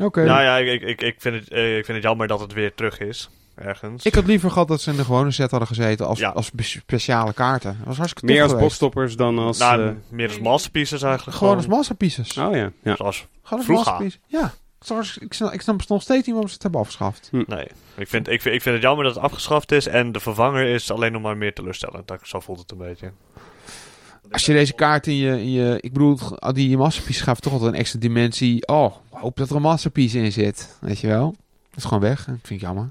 C: Oké.
B: Nou ja, ik, ik, ik, vind het, eh, ik vind het jammer dat het weer terug is. Ergens.
C: Ik had liever gehad dat ze in de gewone set hadden gezeten als,
B: Ja.
C: als spe- speciale kaarten. Dat was hartstikke
A: Meer als
C: geweest.
A: boxstoppers dan als...
B: nou,
A: eh,
B: meer als masterpieces eigenlijk.
C: Gewoon als masterpieces.
A: oh ja, ja.
B: Zoals,
C: Gewoon als
B: vroeger.
C: masterpieces. Ja. Zoals, ik, snap, ik snap nog steeds niet waarom ze het hebben afgeschaft.
B: nee. Ik vind, ik, vind, ik vind het jammer dat het afgeschaft is. En de vervanger is alleen nog maar meer teleurstellend. Dat, zo voelt het een beetje.
C: Als je deze kaart in je... In je ik bedoel, die masterpiece gaf toch altijd een extra dimensie. Oh, hoop dat er een masterpiece in zit. Weet je wel? Dat is gewoon weg. Dat vind ik jammer.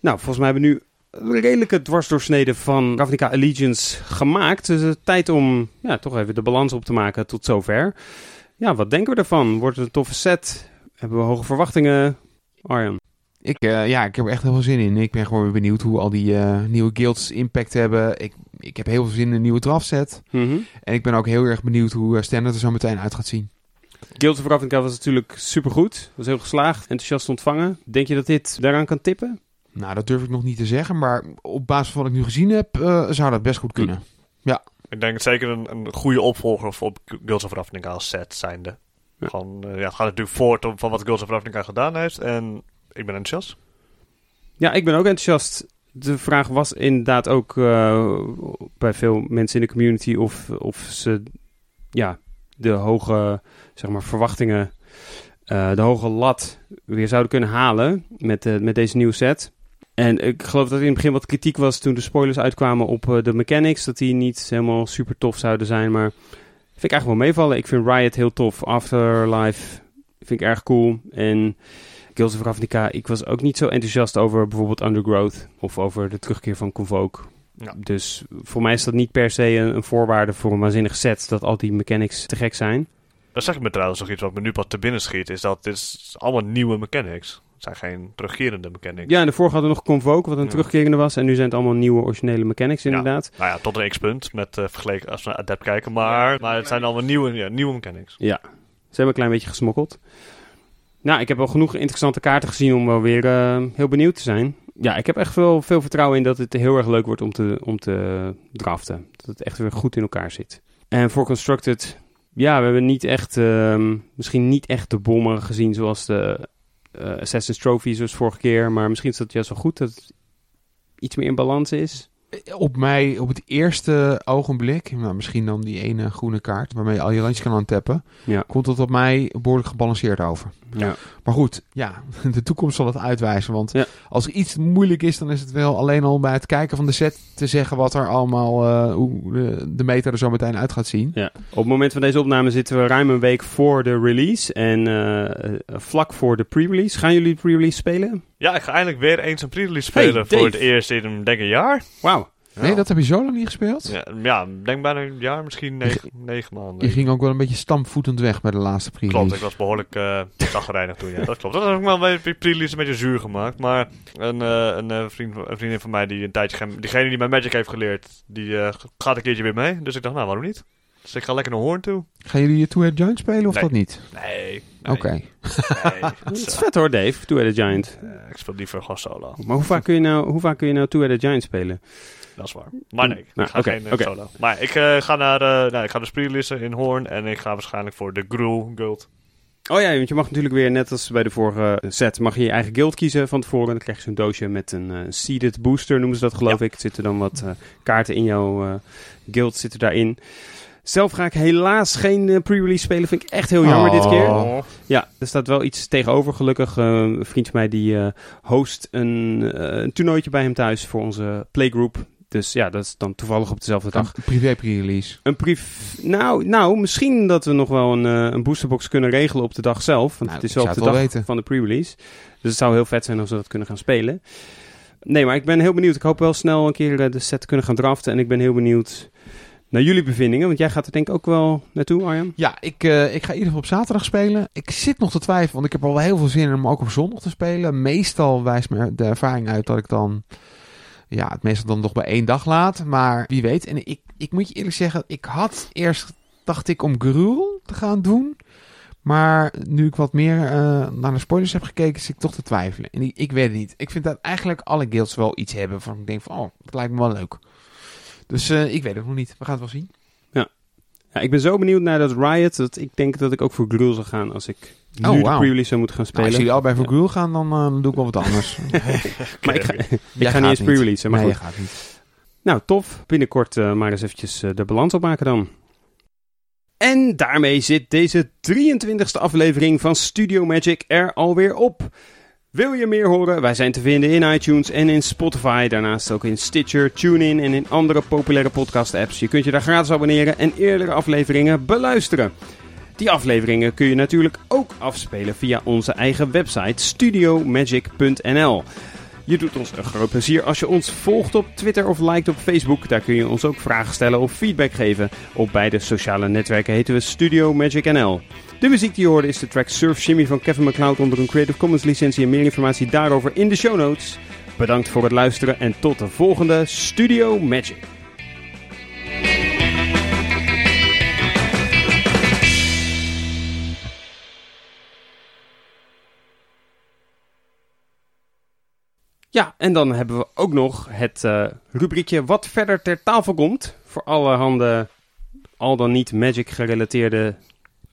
A: Nou, volgens mij hebben we nu een redelijke dwarsdoorsnede van Ravnica Allegiance gemaakt. Dus het is tijd om ja, toch even de balans op te maken tot zover. Ja, wat denken we ervan? Wordt het een toffe set? Hebben we hoge verwachtingen? Arjan.
C: Ik, eh, ja, ik heb er echt heel veel zin in. Ik ben gewoon weer benieuwd hoe al die eh, nieuwe guilds impact hebben. Ik, ik heb heel veel zin in een nieuwe draftset.
A: Mhm.
C: En ik ben ook heel erg benieuwd hoe eh, Standard er zo meteen uit gaat zien.
A: Guild of Ravnica was natuurlijk supergoed. Was heel geslaagd, enthousiast ontvangen. Denk je dat dit daaraan kan tippen?
C: Nou, dat durf ik nog niet te zeggen. Maar op basis van wat ik nu gezien heb, eh, zou dat best goed kunnen.
B: Ik denk zeker een, een goede opvolger voor Guilds of Ravnica als set zijnde.
A: Ja.
B: Gewoon, eh, ja, het gaat natuurlijk voort op- van wat Guilds of Ravnica gedaan heeft. En ik ben enthousiast.
A: Ja, ik ben ook enthousiast. De vraag was inderdaad ook eh, bij veel mensen in de community of, of ze ja, de hoge zeg maar, verwachtingen, eh, de hoge lat weer zouden kunnen halen met, eh, met deze nieuwe set. En ik geloof dat in het begin wat kritiek was toen de spoilers uitkwamen op eh, de mechanics. Dat die niet helemaal super tof zouden zijn. Maar vind ik eigenlijk wel meevallen. Ik vind Riot heel tof. Afterlife vind ik erg cool. En Guilds of Ravnica, ik was ook niet zo enthousiast over bijvoorbeeld Undergrowth. Of over de terugkeer van Convoke.
B: Ja.
A: Dus voor mij is dat niet per se een, een voorwaarde voor een waanzinnig set. Dat al die mechanics te gek zijn.
B: Dat zeg ik me trouwens nog iets wat me nu pas te binnen schiet. Is dat dit is allemaal nieuwe mechanics. Het zijn geen terugkerende mechanics.
A: Ja, en daarvoor hadden we nog Convoke, wat een
B: Ja.
A: terugkerende was. En nu zijn het allemaal nieuwe originele mechanics inderdaad.
B: Nou ja, tot een x-punt met eh, vergeleken als we naar Adept kijken. Maar, maar het zijn allemaal nieuwe, ja, nieuwe mechanics.
A: Ze hebben een klein beetje gesmokkeld. Nou, ik heb wel genoeg interessante kaarten gezien om wel weer eh, heel benieuwd te zijn. Ja, ik heb echt wel veel vertrouwen in dat het heel erg leuk wordt om te, om te draften. Dat het echt weer goed in elkaar zit. En voor Constructed, ja, we hebben niet echt, ehm, misschien niet echt de bommen gezien zoals de eh, Assassin's Trophy zoals vorige keer. Maar misschien is dat juist wel goed dat het iets meer in balans is.
C: Op mij, op het eerste ogenblik, nou, misschien dan die ene groene kaart waarmee je al je landjes kan aantappen,
A: Ja.
C: komt het op mij behoorlijk gebalanceerd over.
A: Ja.
C: Maar goed, ja, (laughs) de toekomst zal het uitwijzen. Want
A: Ja.
C: als er iets moeilijk is, dan is het wel alleen al bij het kijken van de set te zeggen wat er allemaal, eh, hoe de, de meta er zo meteen uit gaat zien.
A: Ja, op het moment van deze opname zitten we ruim een week voor de release en eh, vlak voor de pre-release. Gaan jullie de pre-release spelen?
B: Ja, ik ga eindelijk weer eens een pre-release spelen.
A: Hey,
B: voor het eerst in een, denk ik, een jaar.
A: Wauw.
C: Nee, dat heb je zo lang niet gespeeld?
B: Ja, ja, denk bijna een jaar, misschien negen, negen maanden.
C: Je ging ook wel een beetje stampvoetend weg bij de laatste pre-release.
B: Klopt, ik was behoorlijk uh, zagrijnig toen, ja. Dat klopt. Dat heb ik wel bij de een beetje zuur gemaakt. Maar een, eh, een, eh, vriend, een vriendin van mij, die een tijdje... Diegene die mij Magic heeft geleerd, die eh, gaat een keertje weer mee. Dus ik dacht, nou, waarom niet? Dus ik ga lekker naar Hoorn toe.
C: Gaan jullie je Two-Head Giant spelen of
B: Nee.
C: dat niet?
B: Nee. nee,
C: Oké.
B: Nee.
A: Dat (laughs) is vet hoor, Dave. Two-Headed Giant.
B: Ik speel liever gewoon solo.
A: Maar hoe vaak kun je nou, hoe vaak kun je nou Two-Headed Giant spelen?
B: Dat is waar. Maar nee, ik
A: Nou,
B: ga geen eh, solo. Maar ik eh, ga naar eh nou, ik ga de pre-release in Hoorn. En ik ga waarschijnlijk voor de Gruul Guild.
A: Oh ja, want je mag natuurlijk weer, net als bij de vorige set, mag je je eigen guild kiezen van tevoren. Dan krijg je zo'n doosje met een eh, seeded booster, noemen ze dat geloof ik. Er zitten dan wat kaarten in jouw guild, zitten daarin. Zelf ga ik helaas geen pre-release spelen, vind ik echt heel jammer dit keer.
C: Oh.
A: Ja, er staat wel iets tegenover gelukkig. Een vriend van mij die host een, een toernooitje bij hem thuis voor onze playgroup. Dus ja, dat is dan toevallig op dezelfde dag.
C: Een privé pre-release.
A: Een brief. Nou, nou, misschien dat we nog wel een, eh, een boosterbox kunnen regelen op de dag zelf. Want
C: Nou,
A: het is wel op de dag
C: weten.
A: van de pre-release. Dus het zou heel vet zijn als we dat kunnen gaan spelen. Nee, maar ik ben heel benieuwd. Ik hoop wel snel een keer eh, de set te kunnen gaan draften. En ik ben heel benieuwd naar jullie bevindingen. Want jij gaat er denk ik ook wel naartoe, Arjan.
C: Ja, ik, eh, ik ga in ieder geval op zaterdag spelen. Ik zit nog te twijfelen, want ik heb al wel heel veel zin in om ook op zondag te spelen. Meestal wijst me de ervaring uit dat ik dan ja, het meestal dan nog bij één dag laat. Maar wie weet. En ik, ik moet je eerlijk zeggen, ik had eerst, dacht ik, om Gruul te gaan doen. Maar nu ik wat meer eh, naar de spoilers heb gekeken, zit ik toch te twijfelen. En ik, ik weet het niet. Ik vind dat eigenlijk alle guilds wel iets hebben van ik denk van, oh, dat lijkt me wel leuk. Dus eh, ik weet het nog niet. We gaan het wel zien.
A: Ja, ik ben zo benieuwd naar dat Riot. Dat ik denk dat ik ook voor Gruul zou gaan als ik nu
C: Oh,
A: de
C: wauw.
A: pre-release zou moeten gaan
C: Nou,
A: spelen.
C: als jullie allebei voor Gruul gaan, dan, eh, dan doe ik wel wat anders. (laughs) (laughs)
A: maar ik ga, ik
C: Jij
A: ga niet eens pre-releasen. Maar
C: nee,
A: goed.
C: gaat niet.
A: Nou, tof. Binnenkort eh, maar eens eventjes eh, de balans opmaken dan. En daarmee zit deze 23e aflevering van Studio Magic er alweer op. Wil je meer horen? Wij zijn te vinden in iTunes en in Spotify. Daarnaast ook in Stitcher, TuneIn en in andere populaire podcast-apps. Je kunt je daar gratis abonneren en eerdere afleveringen beluisteren. Die afleveringen kun je natuurlijk ook afspelen via onze eigen website studiomagic.nl. Je doet ons een groot plezier als je ons volgt op Twitter of liked op Facebook. Daar kun je ons ook vragen stellen of feedback geven. Op beide sociale netwerken heten we Studio Magic NL. De muziek die je hoorde is de track Surf Shimmy van Kevin MacLeod onder een Creative Commons licentie. En meer informatie daarover in de show notes. Bedankt voor het luisteren en tot de volgende Studio Magic. Ja, en dan hebben we ook nog het eh, rubriekje wat verder ter tafel komt. Voor allerhande, al dan niet Magic gerelateerde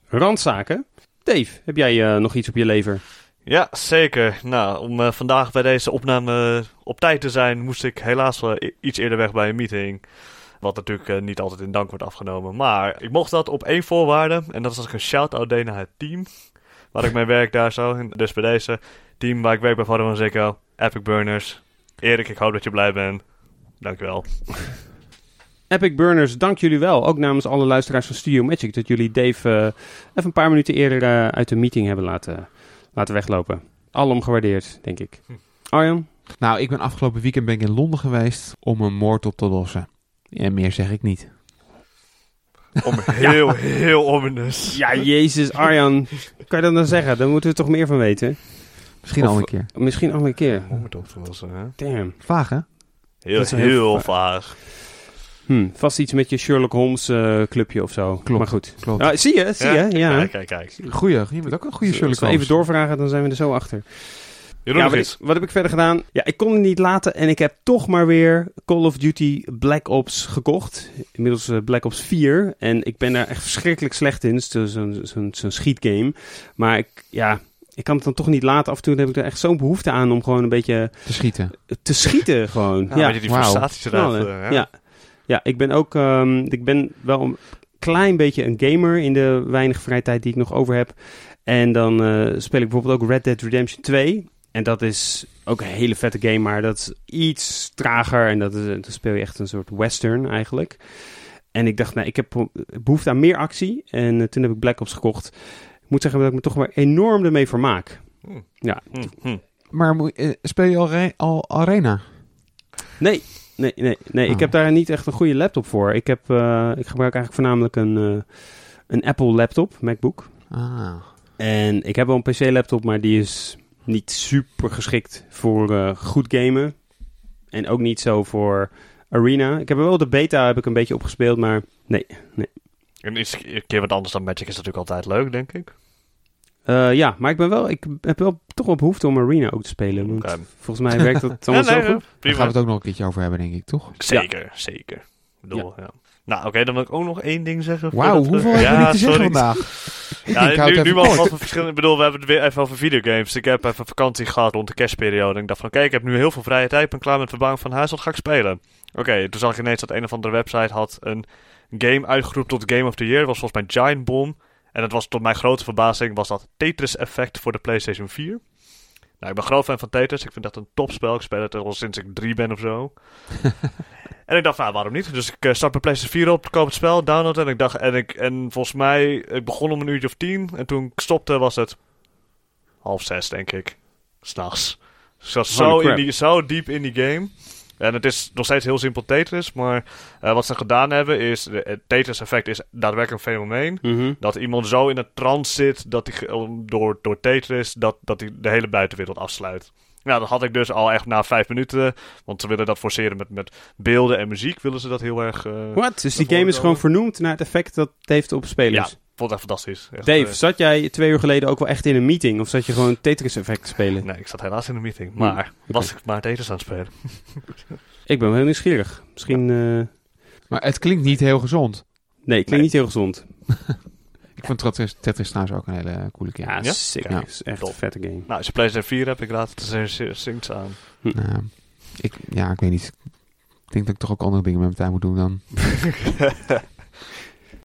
A: randzaken. Dave, heb jij eh, nog iets op je lever?
B: Ja, zeker. Nou, om eh, vandaag bij deze opname op tijd te zijn, moest ik helaas wel iets eerder weg bij een meeting. Wat natuurlijk niet altijd in dank wordt afgenomen. Maar ik mocht dat op één voorwaarde. En dat is als ik een shout-out deed naar het team. Waar ik (laughs) mee werk daar zo. Dus bij deze team waar ik werk bij van Zeko. Epic Burners. Erik, ik hoop dat je blij bent. Dankjewel. (laughs)
A: Epic Burners, dank jullie wel. Ook namens alle luisteraars van Studio Magic. Dat jullie Dave eh, even een paar minuten eerder eh, uit de meeting hebben laten, laten weglopen. Alom gewaardeerd, denk ik. Arjan?
C: Nou, ik ben afgelopen weekend ben ik in Londen geweest om een moord op te lossen. En meer zeg ik niet. (laughs)
B: Om heel, heel ominous.
A: Ja, jezus, Arjan. kan je dat dan zeggen? Daar moeten we toch meer van weten.
C: Misschien
A: Of-
C: al een keer.
A: Misschien al een keer.
B: Om het op te lossen, hè?
A: Damn.
C: Vaag, hè?
B: Heel,
A: Dat is
B: heel,
A: heel
B: vaag.
A: Hm, vast iets met je Sherlock Holmes eh, clubje of zo.
C: Klopt.
A: Maar goed.
C: Klopt.
A: Ah, zie je, zie je? Ja.
B: Kijk, kijk, kijk.
C: Goeie, je bent ook een goede Sherlock Holmes.
A: even doorvragen, dan zijn we er zo achter.
B: Jeroen,
A: Ja, wat, ik- wat heb ik verder gedaan? Ja, ik kon het niet laten en ik heb toch maar weer Call of Duty Black Ops gekocht. Inmiddels eh, Black Ops 4. En ik ben daar echt verschrikkelijk slecht in. Het is dus zo'n schietgame. Maar ik, ja, ik kan het dan toch niet laten. Af en toe heb ik er echt zo'n behoefte aan om gewoon een beetje
C: Te schieten.
A: te schieten. (laughs) Gewoon.
B: Ja,
A: Ja,
B: weet je, die frustraties eruit.
A: knallen.
B: eh,
A: ja. ja. ik ben ook ehm, ik ben wel een klein beetje een gamer in de weinige vrije tijd die ik nog over heb. En dan eh, speel ik bijvoorbeeld ook Red Dead Redemption 2. En dat is ook een hele vette game, maar dat is iets trager. En dat is, dan speel je echt een soort western eigenlijk. En ik dacht, nou, ik heb behoefte aan meer actie. En eh, toen heb ik Black Ops gekocht. Ik moet zeggen dat ik me toch weer enorm ermee vermaak.
B: Hm, hm.
C: Maar moet- eh, speel je al, al Arena?
A: Nee, nee, nee. nee. Ik
C: Oh.
A: heb daar niet echt een goede laptop voor. Ik, heb, eh, ik gebruik eigenlijk voornamelijk een, eh, een Apple laptop, MacBook.
C: Ah.
A: En ik heb wel een PC-laptop, maar die is niet super geschikt voor eh, goed gamen. En ook niet zo voor Arena. Ik heb er wel de beta heb ik een beetje opgespeeld, maar nee.
B: En iets, een keer wat anders dan Magic is natuurlijk altijd leuk, denk ik.
A: Eh, ja, maar ik, ben wel, ik heb wel toch wel behoefte om Arena ook te spelen. Want volgens mij werkt dat (laughs)
B: Ja,
A: allemaal
B: nee,
A: zo goed.
C: Daar
B: prima.
C: gaan we het ook nog een keertje over hebben, denk ik, toch?
B: Zeker, zeker. Ik bedoel, ja. Nou, oké, dan wil ik ook nog één ding zeggen.
C: Wauw,
B: we-
C: hoeveel hebben we
B: Ja,
C: niet te zeggen
B: sorry.
C: vandaag? (laughs)
B: Ja,
C: ik houd
B: nu, wel verschillende... Ik bedoel, we hebben het weer even over videogames. Ik heb even vakantie gehad rond de kerstperiode. En ik dacht van, oké, ik heb nu heel veel vrije tijd. Ik ben klaar met verbouwing van huis. Wat ga ik spelen? Oké, toen zag ik ineens dat een of andere website had een game uitgeroepen tot Game of the Year. Dat was volgens mij Giant Bomb. En dat was tot mijn grote verbazing was dat Tetris Effect voor de PlayStation 4. Nou, ik ben groot fan van Tetris. Ik vind dat een topspel. Ik speel het al sinds ik drie ben of zo. (laughs) en ik dacht, nou, waarom niet? Dus ik eh, start mijn PlayStation 4 op, koop het spel, download. En ik dacht, en, ik, en volgens mij, ik begon om een uurtje of tien. En toen ik stopte was het half zes, denk ik. S'nachts. Dus ik zat zo,
A: Holy
B: in
A: crap.
B: die, zo diep in die game. En het is nog steeds heel simpel Tetris. Maar eh, wat ze gedaan hebben is, het Tetris effect is daadwerkelijk een fenomeen.
A: Mhm.
B: Dat iemand zo in een trance zit dat hij door, door Tetris dat, dat hij de hele buitenwereld afsluit. Nou, dat had ik dus al echt na vijf minuten. Want ze willen dat forceren met, met beelden en muziek. Willen ze dat heel erg. eh
A: Wat? Dus die game is gewoon vernoemd naar het effect dat het heeft op
B: ja,
A: spelers.
B: Vond het echt fantastisch. Echt,
A: Dave,
B: eh,
A: zat jij twee uur geleden ook wel echt in een meeting? Of zat je gewoon Tetris-effect te spelen?
B: nee, ik zat helaas in een meeting. Maar was ik maar Tetris aan het spelen. (laughs)
A: Ik ben wel heel nieuwsgierig. Misschien... eh,
C: Maar het klinkt niet heel gezond.
A: Nee, klinkt
B: Nee.
A: niet heel gezond. (laughs)
C: Ik vond Tetris, Tetris trouwens ook een hele coole game.
A: Ja,
B: Ja?
A: sick.
C: Ja.
A: Het is echt
B: Top.
A: een vette game.
B: Nou, als je PlayStation 4 hebt, ik raad het er aan.
C: Nou, ik, ja, ik weet niet. Ik denk dat ik toch ook andere dingen met mijn tijd moet doen dan. (laughs)